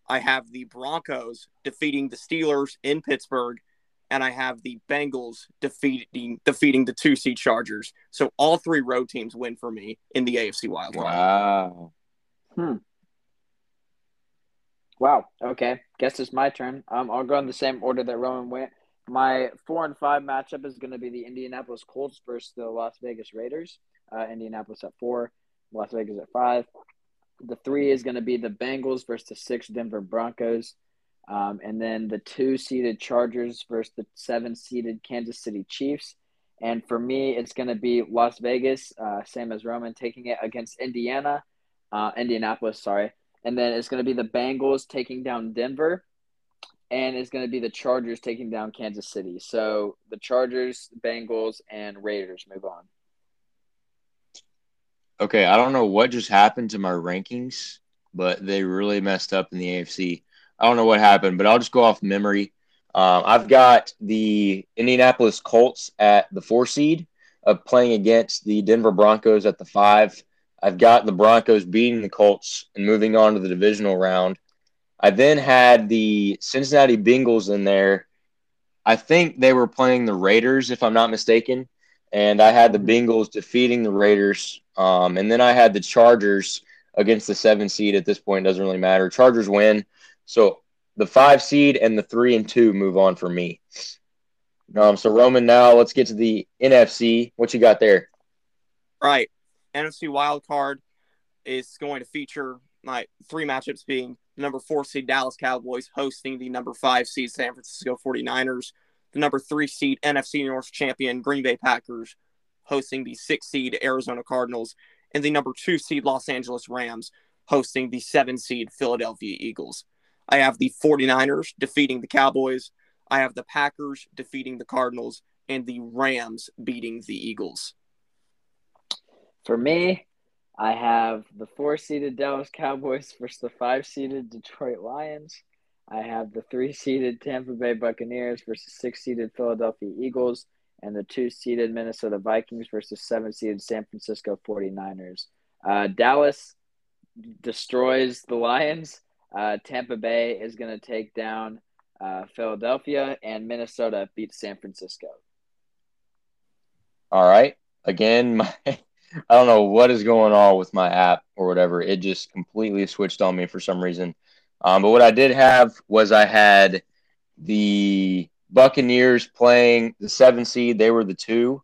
I have the Broncos defeating the Steelers in Pittsburgh, and I have the Bengals defeating defeating the two seed Chargers. So all three road teams win for me in the AFC Wild Card. Wow. Hmm. Wow. Okay. Guess it's my turn. Um, I'll go in the same order that Roman went. My four and five matchup is going to be the Indianapolis Colts versus the Las Vegas Raiders. Uh, Indianapolis at four, Las Vegas at five. The three is going to be the Bengals versus the six Denver Broncos. Um, and then the two seeded Chargers versus the seven seeded Kansas City Chiefs. And for me, it's going to be Las Vegas, uh, same as Roman, taking it against Indiana, uh, Indianapolis, sorry. And then it's going to be the Bengals taking down Denver and it's going to be the Chargers taking down Kansas City. So the Chargers, Bengals, and Raiders move on. Okay, I don't know what just happened to my rankings, but they really messed up in the AFC. I don't know what happened, but I'll just go off memory. Um, I've got the Indianapolis Colts at the four seed of playing against the Denver Broncos at the five. I've got the Broncos beating the Colts and moving on to the divisional round. I then had the Cincinnati Bengals in there. I think they were playing the Raiders, if I'm not mistaken. And I had the mm-hmm. Bengals defeating the Raiders. Um, and then I had the Chargers against the seven seed. At this point, doesn't really matter. Chargers win. So the five seed and the three and two move on for me. Um, so Roman, now let's get to the NFC. What you got there? Right, NFC wild card is going to feature my three matchups being the number four seed Dallas Cowboys hosting the number five seed San Francisco 49ers, the number three seed NFC North champion Green Bay Packers hosting the six seed Arizona Cardinals, and the number two seed Los Angeles Rams hosting the seven seed Philadelphia Eagles. I have the 49ers defeating the Cowboys. I have the Packers defeating the Cardinals and the Rams beating the Eagles. For me, I have the four seeded Dallas Cowboys versus the five seeded Detroit Lions. I have the three seeded Tampa Bay Buccaneers versus six seeded Philadelphia Eagles, and the two seeded Minnesota Vikings versus seven seeded San Francisco 49ers. Uh, Dallas destroys the Lions. Uh, Tampa Bay is going to take down uh, Philadelphia, and Minnesota beats San Francisco. All right. Again, my I don't know what is going on with my app or whatever. It just completely switched on me for some reason. Um, but what I did have was I had the Buccaneers playing the seven seed. They were the two.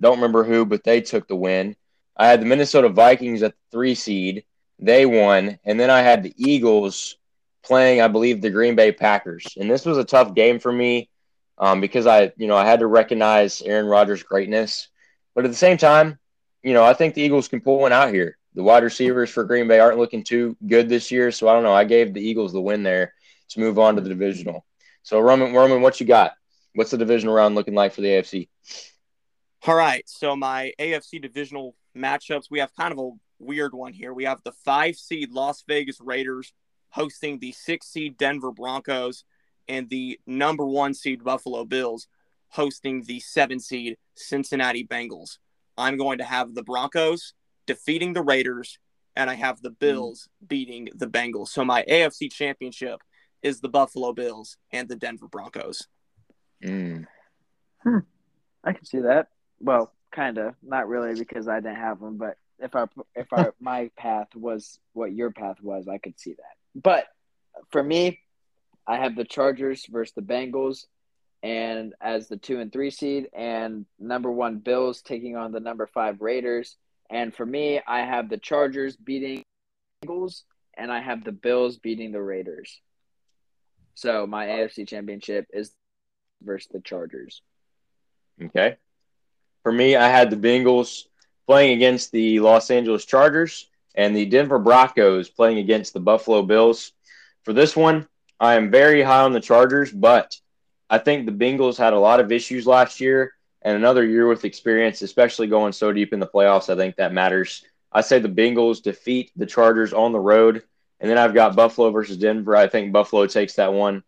Don't remember who, but they took the win. I had the Minnesota Vikings at the three seed. They won. And then I had the Eagles playing, I believe, the Green Bay Packers. And this was a tough game for me um, because I, you know, I had to recognize Aaron Rodgers' greatness. But at the same time, you know, I think the Eagles can pull one out here. The wide receivers for Green Bay aren't looking too good this year, so I don't know. I gave the Eagles the win there to move on to the divisional. So Roman, Roman, what you got? What's the divisional round looking like for the AFC? All right, so my AFC divisional matchups, we have kind of a weird one here. We have the five seed Las Vegas Raiders hosting the six seed Denver Broncos and the number one seed Buffalo Bills hosting the seven seed Cincinnati Bengals. I'm going to have the Broncos defeating the Raiders, and I have the hmm. Bills mm. beating the Bengals. So my AFC championship is the Buffalo Bills and the Denver Broncos. Mm. Hmm. I can see that. Well, kind of, not really because I didn't have them, but if our if our my path was what your path was, I could see that. But for me, I have the Chargers versus the Bengals and as the two and three seed, and number one Bills taking on the number five Raiders. And for me, I have the Chargers beating Bengals, and I have the Bills beating the Raiders. So my AFC Championship is versus the Chargers. Okay. For me, I had the Bengals playing against the Los Angeles Chargers and the Denver Broncos playing against the Buffalo Bills. For this one, I am very high on the Chargers, but I think the Bengals had a lot of issues last year and another year with experience, especially going so deep in the playoffs. I think that matters. I say the Bengals defeat the Chargers on the road. And then I've got Buffalo versus Denver. I think Buffalo takes that one.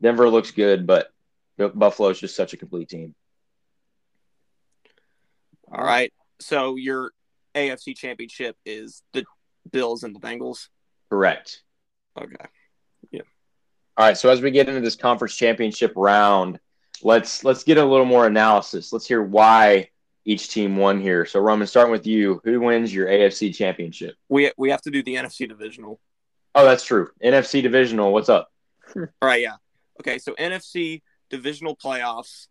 Denver looks good, but Buffalo is just such a complete team. All right. So your AFC championship is the Bills and the Bengals? Correct. Okay. Yeah. All right. So as we get into this conference championship round, let's let's get a little more analysis. Let's hear why each team won here. So Roman, starting with you, who wins your AFC championship? We we have to do the NFC divisional. Oh, that's true. NFC divisional. What's up? All right. Yeah. Okay. So NFC divisional playoffs.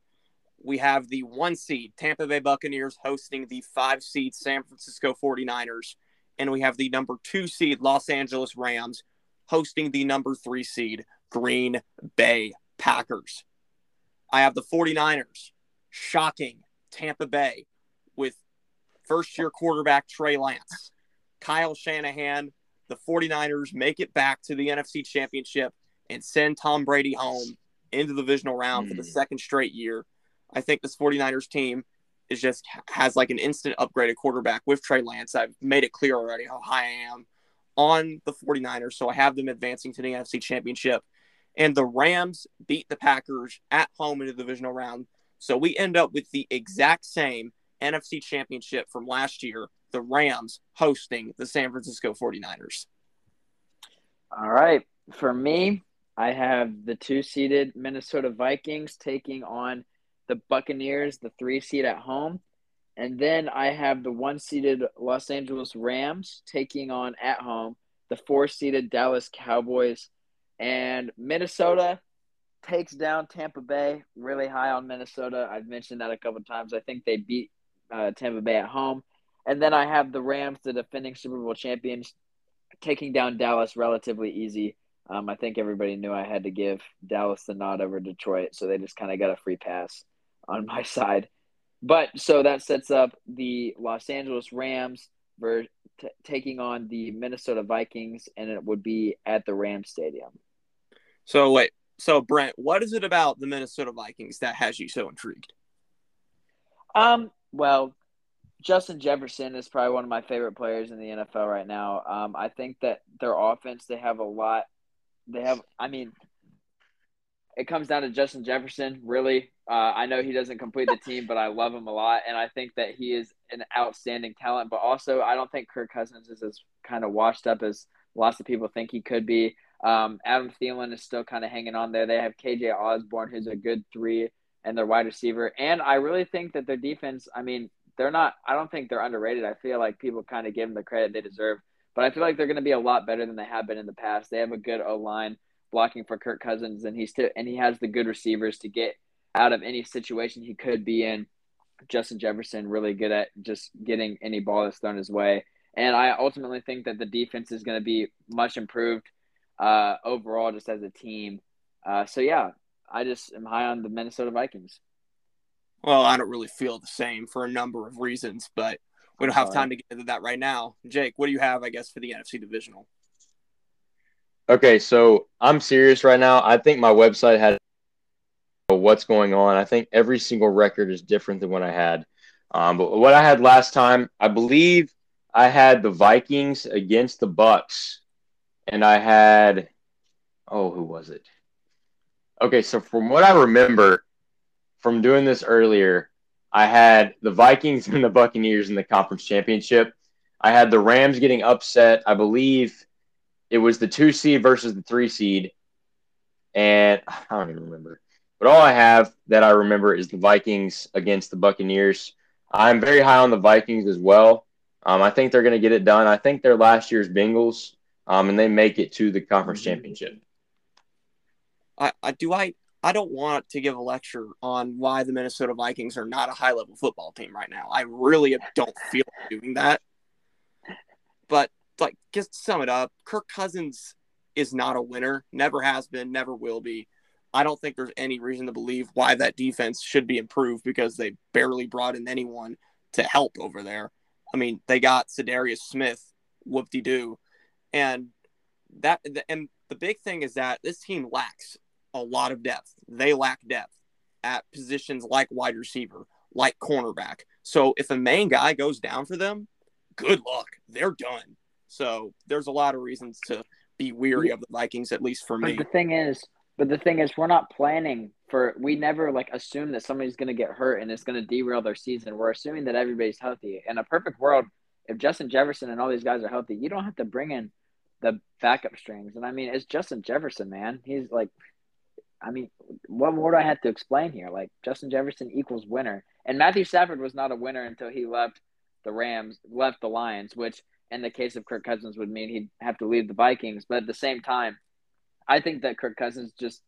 We have the one seed Tampa Bay Buccaneers hosting the five seed San Francisco 49ers. And we have the number two seed Los Angeles Rams hosting the number three seed Green Bay Packers. I have the 49ers shocking Tampa Bay with first year quarterback Trey Lance. Kyle Shanahan, the 49ers make it back to the NFC Championship and send Tom Brady home into the divisional round mm. for the hmm. second straight year. I think this 49ers team is just has like an instant upgraded quarterback with Trey Lance. I've made it clear already how high I am on the 49ers, so I have them advancing to the NFC Championship. And the Rams beat the Packers at home in the divisional round. So we end up with the exact same NFC Championship from last year, the Rams hosting the San Francisco 49ers. All right. For me, I have the two seeded Minnesota Vikings taking on the Buccaneers, the three seed at home. And then I have the one seeded Los Angeles Rams taking on at home the four seeded Dallas Cowboys. And Minnesota takes down Tampa Bay, really high on Minnesota. I've mentioned that a couple of times. I think they beat uh, Tampa Bay at home. And then I have the Rams, the defending Super Bowl champions, taking down Dallas relatively easy. Um, I think everybody knew I had to give Dallas the nod over Detroit, so they just kind of got a free pass on my side. But so that sets up the Los Angeles Rams for t- taking on the Minnesota Vikings, and it would be at the Ram Stadium. So wait, so Brent, what is it about the Minnesota Vikings that has you so intrigued? Um, well, Justin Jefferson is probably one of my favorite players in the NFL right now. Um, I think that their offense, they have a lot they have. I mean, it comes down to Justin Jefferson. Really, uh, I know he doesn't complete the team, but I love him a lot, and I think that he is an outstanding talent. But also, I don't think Kirk Cousins is as kind of washed up as lots of people think he could be. Um, Adam Thielen is still kind of hanging on there. They have KJ Osborne, who's a good three, and their wide receiver. And I really think that their defense. I mean, they're not. I don't think they're underrated. I feel like people kind of give them the credit they deserve. But I feel like they're going to be a lot better than they have been in the past. They have a good O line blocking for Kirk Cousins, and he's still and he has the good receivers to get out of any situation he could be in. Justin Jefferson really good at just getting any ball that's thrown his way, and I ultimately think that the defense is going to be much improved uh, overall, just as a team. Uh, so yeah, I just am high on the Minnesota Vikings. Well, I don't really feel the same for a number of reasons, but we don't have time to get into that right now. Jake, what do you have, I guess, for the NFC divisional? Okay, so I'm serious right now. I think my website had what's going on. I think every single record is different than what I had. Um, but what I had last time, I believe I had the Vikings against the Bucs, and I had oh, who was it? Okay, so from what I remember from doing this earlier, I had the Vikings and the Buccaneers in the conference championship. I had the Rams getting upset. I believe it was the two seed versus the three seed. And I don't even remember. But all I have that I remember is the Vikings against the Buccaneers. I'm very high on the Vikings as well. Um, I think they're going to get it done. I think they're last year's Bengals, um, and they make it to the conference championship. I, I do I I don't want to give a lecture on why the Minnesota Vikings are not a high level football team right now. I really don't feel doing that. But like just sum it up, Kirk Cousins is not a winner, never has been, never will be. I don't think there's any reason to believe why that defense should be improved because they barely brought in anyone to help over there. I mean, they got Za'Darius Smith, whoop de doo, and that and the big thing is that this team lacks a lot of depth. They lack depth at positions like wide receiver, like cornerback. So if a main guy goes down for them, good luck. They're done. So there's a lot of reasons to be weary of the Vikings, at least for me. But the thing is, but the thing is, we're not planning for. We never like assume that somebody's going to get hurt and it's going to derail their season. We're assuming that everybody's healthy. In a perfect world, if Justin Jefferson and all these guys are healthy, you don't have to bring in the backup strings. And I mean, it's Justin Jefferson, man. He's like, I mean, what more do I have to explain here? Like Justin Jefferson equals winner, and Matthew Stafford was not a winner until he left the Rams, left the Lions, which in the case of Kirk Cousins would mean he'd have to leave the Vikings. But at the same time, I think that Kirk Cousins just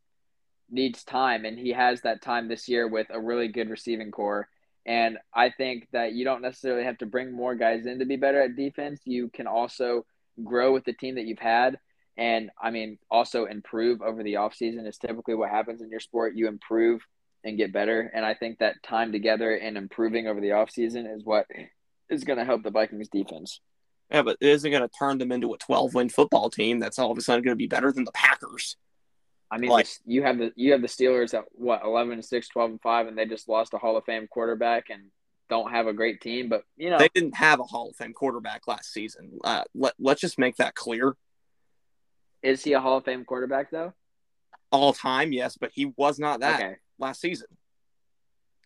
needs time, and he has that time this year with a really good receiving core. And I think that you don't necessarily have to bring more guys in to be better at defense. You can also grow with the team that you've had. And I mean, also improve over the offseason is typically what happens in your sport. You improve and get better. And I think that time together and improving over the offseason is what is going to help the Vikings defense. Yeah, but it isn't going to turn them into a 12 win football team that's all of a sudden going to be better than the Packers. I mean, like, you have the you have the Steelers at what 11 and 6, 12 and 5 and they just lost a Hall of Fame quarterback and don't have a great team, but you know they didn't have a Hall of Fame quarterback last season. Uh, let let's just make that clear. Is he a Hall of Fame quarterback though? All time, yes, but he was not that okay. last season.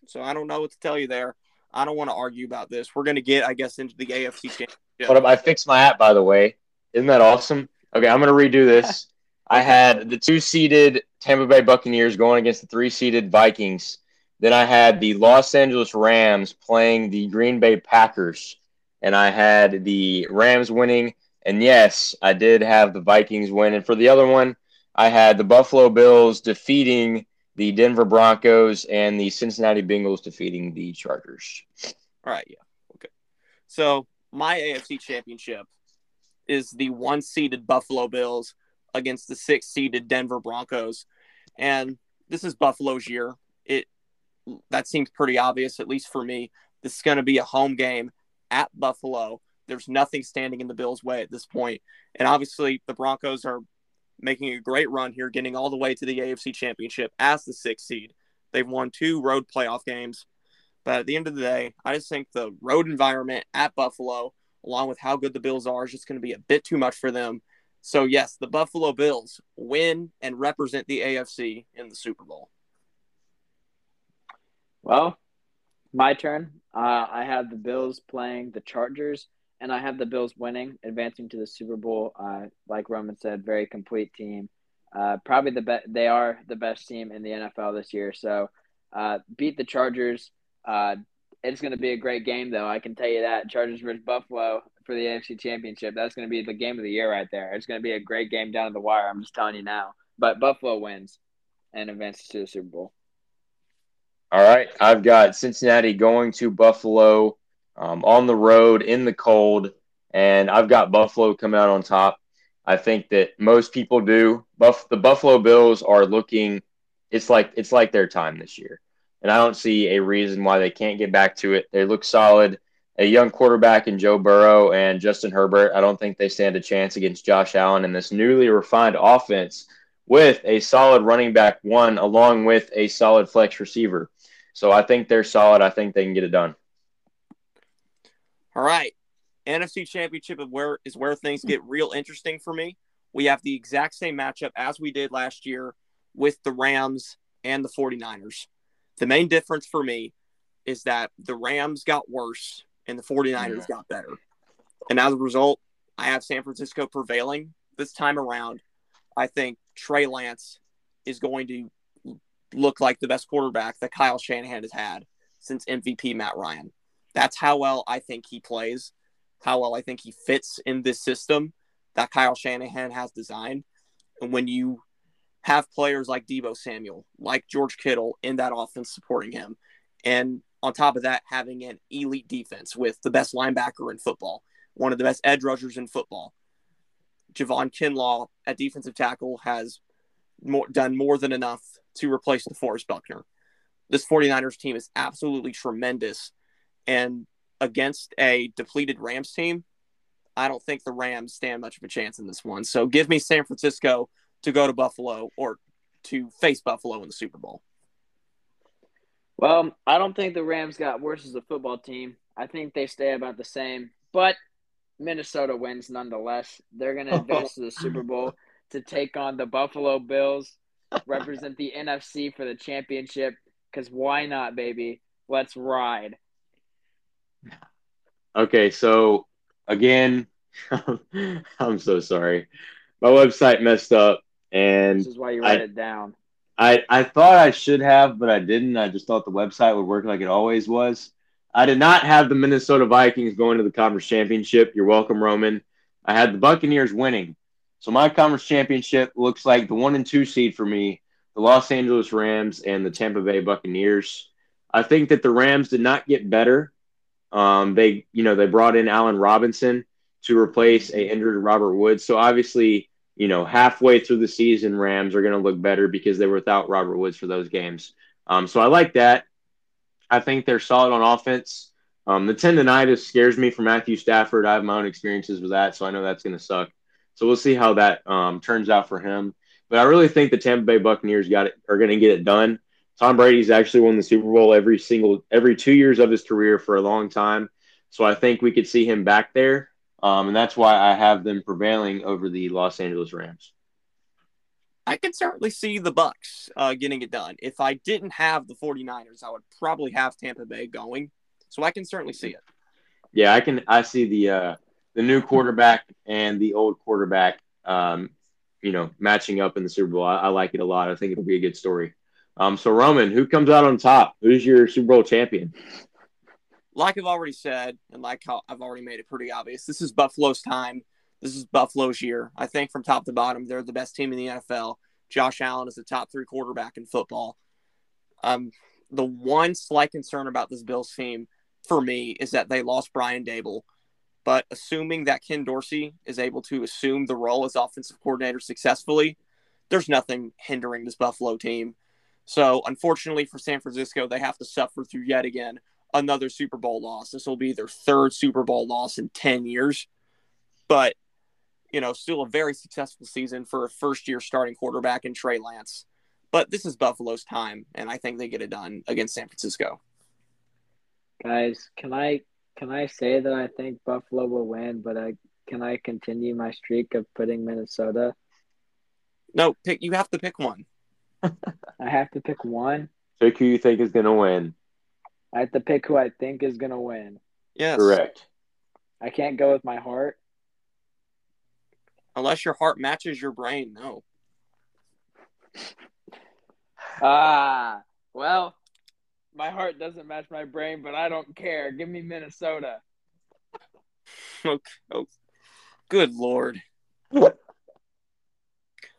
So I don't know what to tell you there. I don't want to argue about this. We're going to get, I guess, into the AFC championship. What up? I fixed my app, by the way. Isn't that awesome? Okay, I'm going to redo this. I had the two seeded Tampa Bay Buccaneers going against the three seeded Vikings. Then I had the Los Angeles Rams playing the Green Bay Packers, and I had the Rams winning. And yes, I did have the Vikings win. And for the other one, I had the Buffalo Bills defeating the Denver Broncos and the Cincinnati Bengals defeating the Chargers. All right, yeah. Okay. So my AFC championship is the one seeded Buffalo Bills against the six seeded Denver Broncos. And this is Buffalo's year. It that seems pretty obvious, at least for me. This is going to be a home game at Buffalo. There's nothing standing in the Bills' way at this point. And obviously, the Broncos are making a great run here, getting all the way to the AFC Championship as the sixth seed. They've won two road playoff games. But at the end of the day, I just think the road environment at Buffalo, along with how good the Bills are, is just going to be a bit too much for them. So, yes, the Buffalo Bills win and represent the AFC in the Super Bowl. Well, my turn. Uh, I have the Bills playing the Chargers, and I have the Bills winning, advancing to the Super Bowl. Uh, like Roman said, very complete team. Uh, probably the best. They are the best team in the NFL this year. So, uh, beat the Chargers. Uh, it's going to be a great game, though. I can tell you that Chargers versus Buffalo for the AFC Championship. That's going to be the game of the year right there. It's going to be a great game down to the wire. I'm just telling you now. But Buffalo wins and advances to the Super Bowl. All right. I've got Cincinnati going to Buffalo um, on the road in the cold, and I've got Buffalo coming out on top. I think that most people do. Buff the Buffalo Bills are looking. It's like it's like their time this year, and I don't see a reason why they can't get back to it. They look solid. A young quarterback in Joe Burrow and Justin Herbert. I don't think they stand a chance against Josh Allen and this newly refined offense with a solid running back one, along with a solid flex receiver. So I think they're solid. I think they can get it done. All right. NFC Championship of where is where things get real interesting for me. We have the exact same matchup as we did last year with the Rams and the 49ers. The main difference for me is that the Rams got worse and the 49ers got better. And as a result, I have San Francisco prevailing this time around. I think Trey Lance is going to look like the best quarterback that Kyle Shanahan has had since MVP Matt Ryan. That's how well I think he plays, how well I think he fits in this system that Kyle Shanahan has designed. And when you have players like Deebo Samuel, like George Kittle in that offense supporting him, and on top of that, having an elite defense with the best linebacker in football, one of the best edge rushers in football. Javon Kinlaw at defensive tackle has more, done more than enough to replace DeForest Buckner. This 49ers team is absolutely tremendous. And against a depleted Rams team, I don't think the Rams stand much of a chance in this one. So give me San Francisco to go to Buffalo or to face Buffalo in the Super Bowl. Well, I don't think the Rams got worse as a football team. I think they stay about the same, but Minnesota wins nonetheless. They're going to advance to the Super Bowl to take on the Buffalo Bills, represent the NFC for the championship. Because why not, baby? Let's ride. Okay, so again, I'm so sorry. My website messed up, and This is why you write I- it down. I, I thought I should have, but I didn't. I just thought the website would work like it always was. I did not have the Minnesota Vikings going to the conference championship. You're welcome, Roman. I had the Buccaneers winning. So my conference championship looks like the one and two seed for me, the Los Angeles Rams and the Tampa Bay Buccaneers. I think that the Rams did not get better. Um, they, you know, they brought in Allen Robinson to replace a injured Robert Woods. So obviously, you know, halfway through the season, Rams are going to look better because they were without Robert Woods for those games. Um, so I like that. I think they're solid on offense. Um, the tendonitis scares me for Matthew Stafford. I have my own experiences with that, so I know that's going to suck. So we'll see how that um, turns out for him. But I really think the Tampa Bay Buccaneers got it are going to get it done. Tom Brady's actually won the Super Bowl every single every two years of his career for a long time. So I think we could see him back there. Um, and that's why I have them prevailing over the Los Angeles Rams. I can certainly see the Bucs uh, getting it done. If I didn't have the 49ers, I would probably have Tampa Bay going. So I can certainly see it. Yeah, I can. I see the uh, the new quarterback and the old quarterback, um, you know, matching up in the Super Bowl. I, I like it a lot. I think it'll be a good story. Um, so Roman, who comes out on top? Who's your Super Bowl champion? Like I've already said, and like I've already made it pretty obvious, this is Buffalo's time. This is Buffalo's year. I think from top to bottom, they're the best team in the NFL. Josh Allen is the top three quarterback in football. Um, the one slight concern about this Bills team for me is that they lost Brian Daboll. But assuming that Ken Dorsey is able to assume the role as offensive coordinator successfully, there's nothing hindering this Buffalo team. So, unfortunately for San Francisco, they have to suffer through yet again another Super Bowl loss. This will be their third Super Bowl loss in 10 years. But, you know, still a very successful season for a first year starting quarterback in Trey Lance. But this is Buffalo's time, and I think they get it done against San Francisco. Guys, can I can I say that I think Buffalo will win, but I can I continue my streak of putting Minnesota? No, pick you have to pick one. I have to pick one. Pick who you think is going to win. I have to pick who I think is gonna win. Yes. Correct. I can't go with my heart. Unless your heart matches your brain, no. Ah, well, my heart doesn't match my brain, but I don't care. Give me Minnesota. Oh, oh, good lord.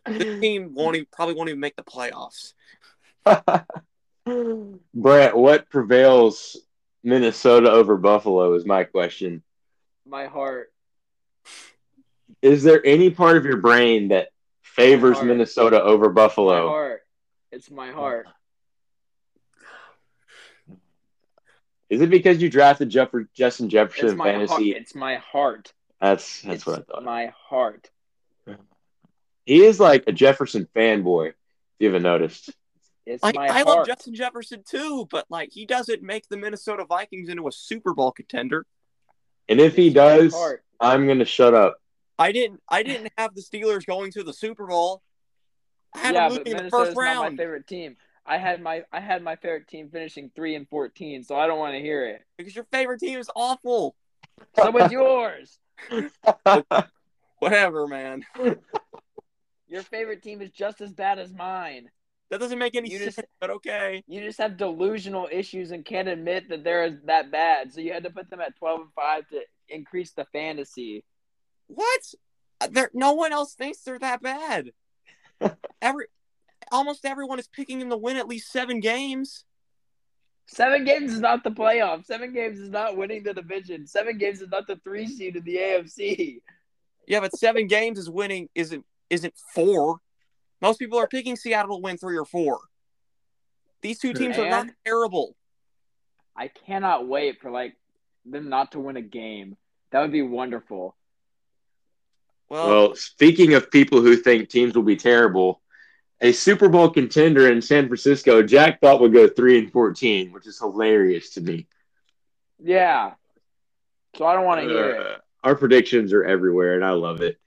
This team won't even, probably won't even make the playoffs. Brent, what prevails Minnesota over Buffalo is my question. My heart. Is there any part of your brain that favors. Minnesota over My Buffalo? heart. It's my heart. Is it because you drafted Jeff- Justin Jefferson It's in my heart. fantasy? It's my heart. That's that's it's what I thought. My heart. He is like a Jefferson fanboy. If you haven't noticed. It's Like my I heart. love Justin Jefferson too, but like he doesn't make the Minnesota Vikings into a Super Bowl contender. And if he It's my does. I'm gonna shut up. I didn't I didn't have the Steelers going to the Super Bowl. I had yeah, them but losing in the Minnesota's first not my favorite team. I had my I had my favorite team finishing three and fourteen, so I don't want to hear it. because your favorite team is awful. So was yours. Whatever, man. Your favorite team is just as bad as mine. That doesn't make any You sense, just- but okay. You just have delusional issues and can't admit that they're that bad. So you had to put them at twelve and five to increase the fantasy. What? Uh, There, no one else thinks they're that bad. Every, almost everyone is picking them to win at least seven games. Seven games is not the playoff. Seven games is not winning the division. Seven games is not the three seed in the AFC. Yeah, but seven games is winning isn't isn't four. Most people are picking Seattle to win three or four. These two teams are not terrible. I cannot wait for like them not to win a game. That would be wonderful. Well, well, speaking of people who think teams will be terrible, a Super Bowl contender in San Francisco, Jack thought would go three and fourteen, which is hilarious to me. Yeah. So I don't want to uh, hear it. Our predictions are everywhere, and I love it.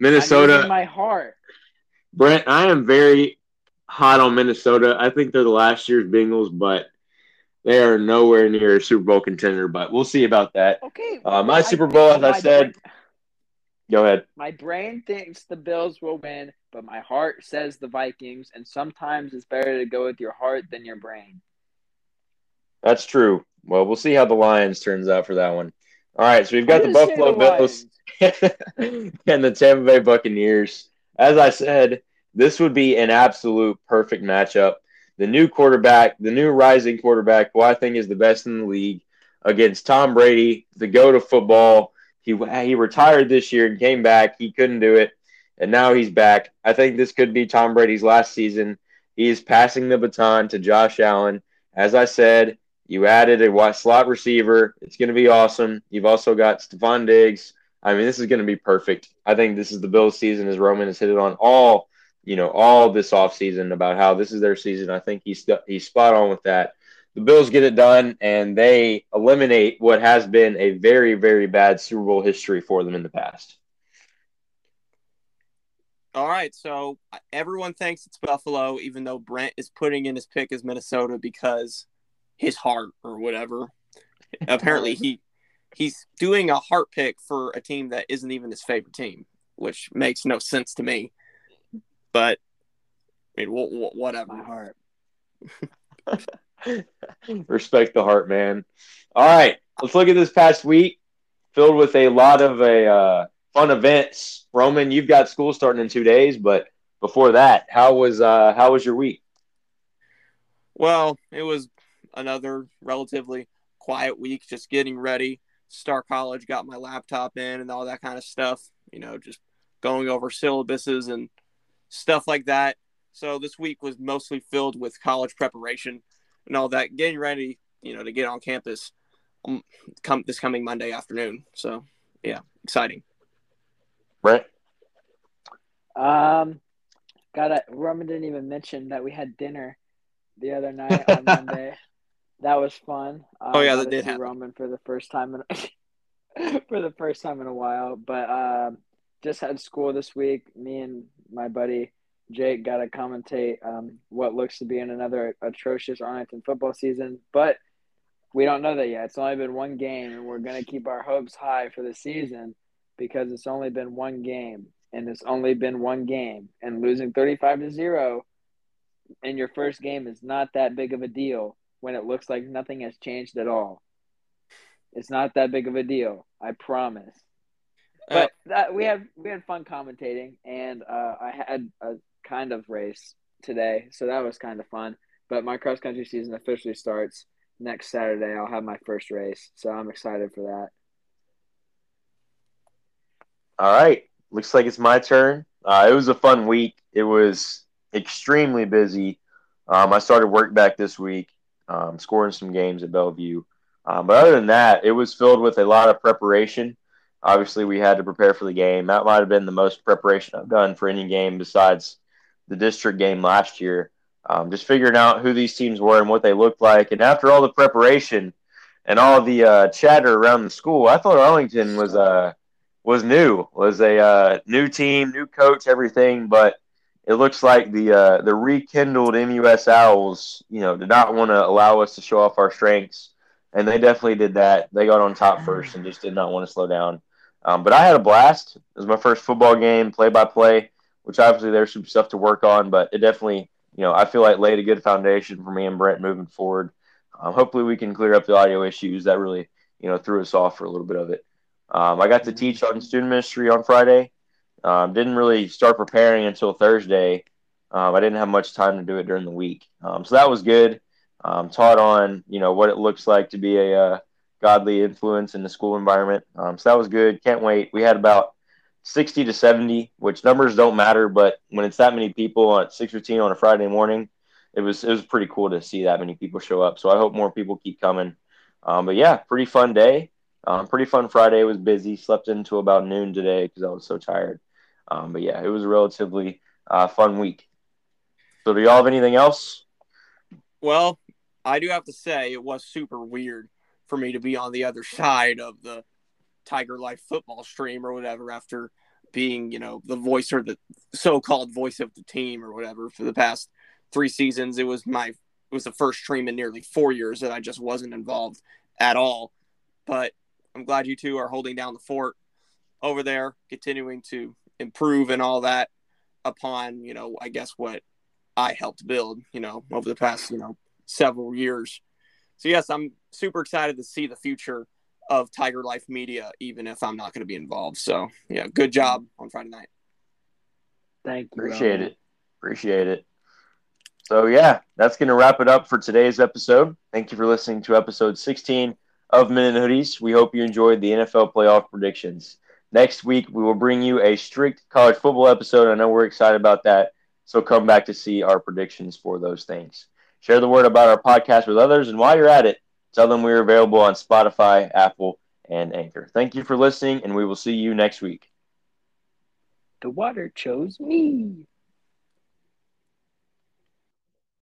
Minnesota. my heart. Brent, I am very hot on Minnesota. I think they're the last year's Bengals, but they are nowhere near a Super Bowl contender. But we'll see about that. Okay. Uh, my I, Super Bowl, as I said. Brain, go ahead. My brain thinks the Bills will win, but my heart says the Vikings. And sometimes it's better to go with your heart than your brain. That's true. Well, we'll see how the Lions turns out for that one. All right, so we've got the Buffalo the Bills and the Tampa Bay Buccaneers. As I said, this would be an absolute perfect matchup. The new quarterback, the new rising quarterback, who I think is the best in the league, against Tom Brady, the go to football. He he retired this year and came back. He couldn't do it, and now he's back. I think this could be Tom Brady's last season. He is passing the baton to Josh Allen. As I said, you added a slot receiver. It's going to be awesome. You've also got Stefon Diggs. I mean, this is going to be perfect. I think this is the Bills' season, as Roman has hit it on all, you know, all this offseason about how this is their season. I think he's he's spot on with that. The Bills get it done, and they eliminate what has been a very, very bad Super Bowl history for them in the past. All right, so uh, everyone thinks it's Buffalo, even though Brent is putting in his pick as Minnesota because his heart or whatever. Apparently, he he's doing a heart pick for a team that isn't even his favorite team, which makes no sense to me. But I mean, w- w- whatever. My heart. Respect the heart, man. All right, let's look at this past week, filled with a lot of a uh, fun events. Roman, you've got school starting in two days, but before that, how was uh, how was your week? Well, it was another relatively quiet week, just getting ready. Star College got my laptop in and all that kind of stuff, you know, just going over syllabuses and stuff like that. So this week was mostly filled with college preparation and all that, getting ready, you know, to get on campus um, come this coming Monday afternoon. So yeah, exciting. Right. Um, got it. Roman didn't even mention that we had dinner the other night on Monday that was fun. Um, oh yeah, that did happen. Roman for the first time in for the first time in a while. But uh, just had school this week. Me and my buddy Jake got to commentate um, what looks to be in another atrocious Arlington football season, but we don't know that yet. It's only been one game, and we're gonna keep our hopes high for the season because it's only been one game, and it's only been one game, and losing thirty-five to zero in your first game is not that big of a deal when it looks like nothing has changed at all. It's not that big of a deal, I promise. Uh, but that, we had we had fun commentating, and uh, I had a kind of race today, so that was kind of fun. But my cross country season officially starts next Saturday. I'll have my first race, so I'm excited for that. All right, looks like it's my turn. Uh, it was a fun week. It was extremely busy. Um, I started work back this week, um, scoring some games at Bellevue. Um, but other than that, it was filled with a lot of preparation. Obviously, we had to prepare for the game. That might have been the most preparation I've done for any game besides the district game last year. Um, just figuring out who these teams were and what they looked like. And after all the preparation and all the uh, chatter around the school, I thought Arlington was uh, was new, was a uh, new team, new coach, everything. But it looks like the uh, the rekindled MUS Owls, you know, did not want to allow us to show off our strengths, and they definitely did that. They got on top first and just did not want to slow down. Um, but I had a blast. It was my first football game, play by play, which obviously there's some stuff to work on, but it definitely, you know, I feel like laid a good foundation for me and Brent moving forward. Um, hopefully, we can clear up the audio issues that really, you know, threw us off for a little bit of it. Um, I got to teach on student ministry on Friday. Um, didn't really start preparing until Thursday. Um, I didn't have much time to do it during the week, um, so that was good. Um, taught on you know what it looks like to be a uh, godly influence in the school environment. Um, so that was good. Can't wait. We had about sixty to seventy, which numbers don't matter, but when it's that many people at six fifteen on a Friday morning, it was it was pretty cool to see that many people show up. So I hope more people keep coming. Um, but yeah, pretty fun day. Pretty fun Friday. Was busy. Slept into about noon today because I was so tired. Um, but yeah, it was a relatively uh, fun week. So, do y'all have anything else? Well, I do have to say it was super weird for me to be on the other side of the Tiger Life football stream or whatever after being, you know, the voice or the so-called voice of the team or whatever for the past three seasons. It was my it was the first stream in nearly four years that I just wasn't involved at all. But I'm glad you two are holding down the fort over there, continuing to improve and all that upon, you know, I guess what I helped build, you know, over the past, you know, several years. So yes, I'm super excited to see the future of Tiger Life Media, even if I'm not going to be involved. So yeah, good job on Friday night. Thank you. Appreciate it. Appreciate it. So yeah, that's going to wrap it up for today's episode. Thank you for listening to episode 16 of Men in Hoodies. We hope you enjoyed the NFL playoff predictions. Next week, we will bring you a strict college football episode. I know we're excited about that. So come back to see our predictions for those things. Share the word about our podcast with others. And while you're at it, tell them we're available on Spotify, Apple, and Anchor. Thank you for listening, and we will see you next week. The water chose me.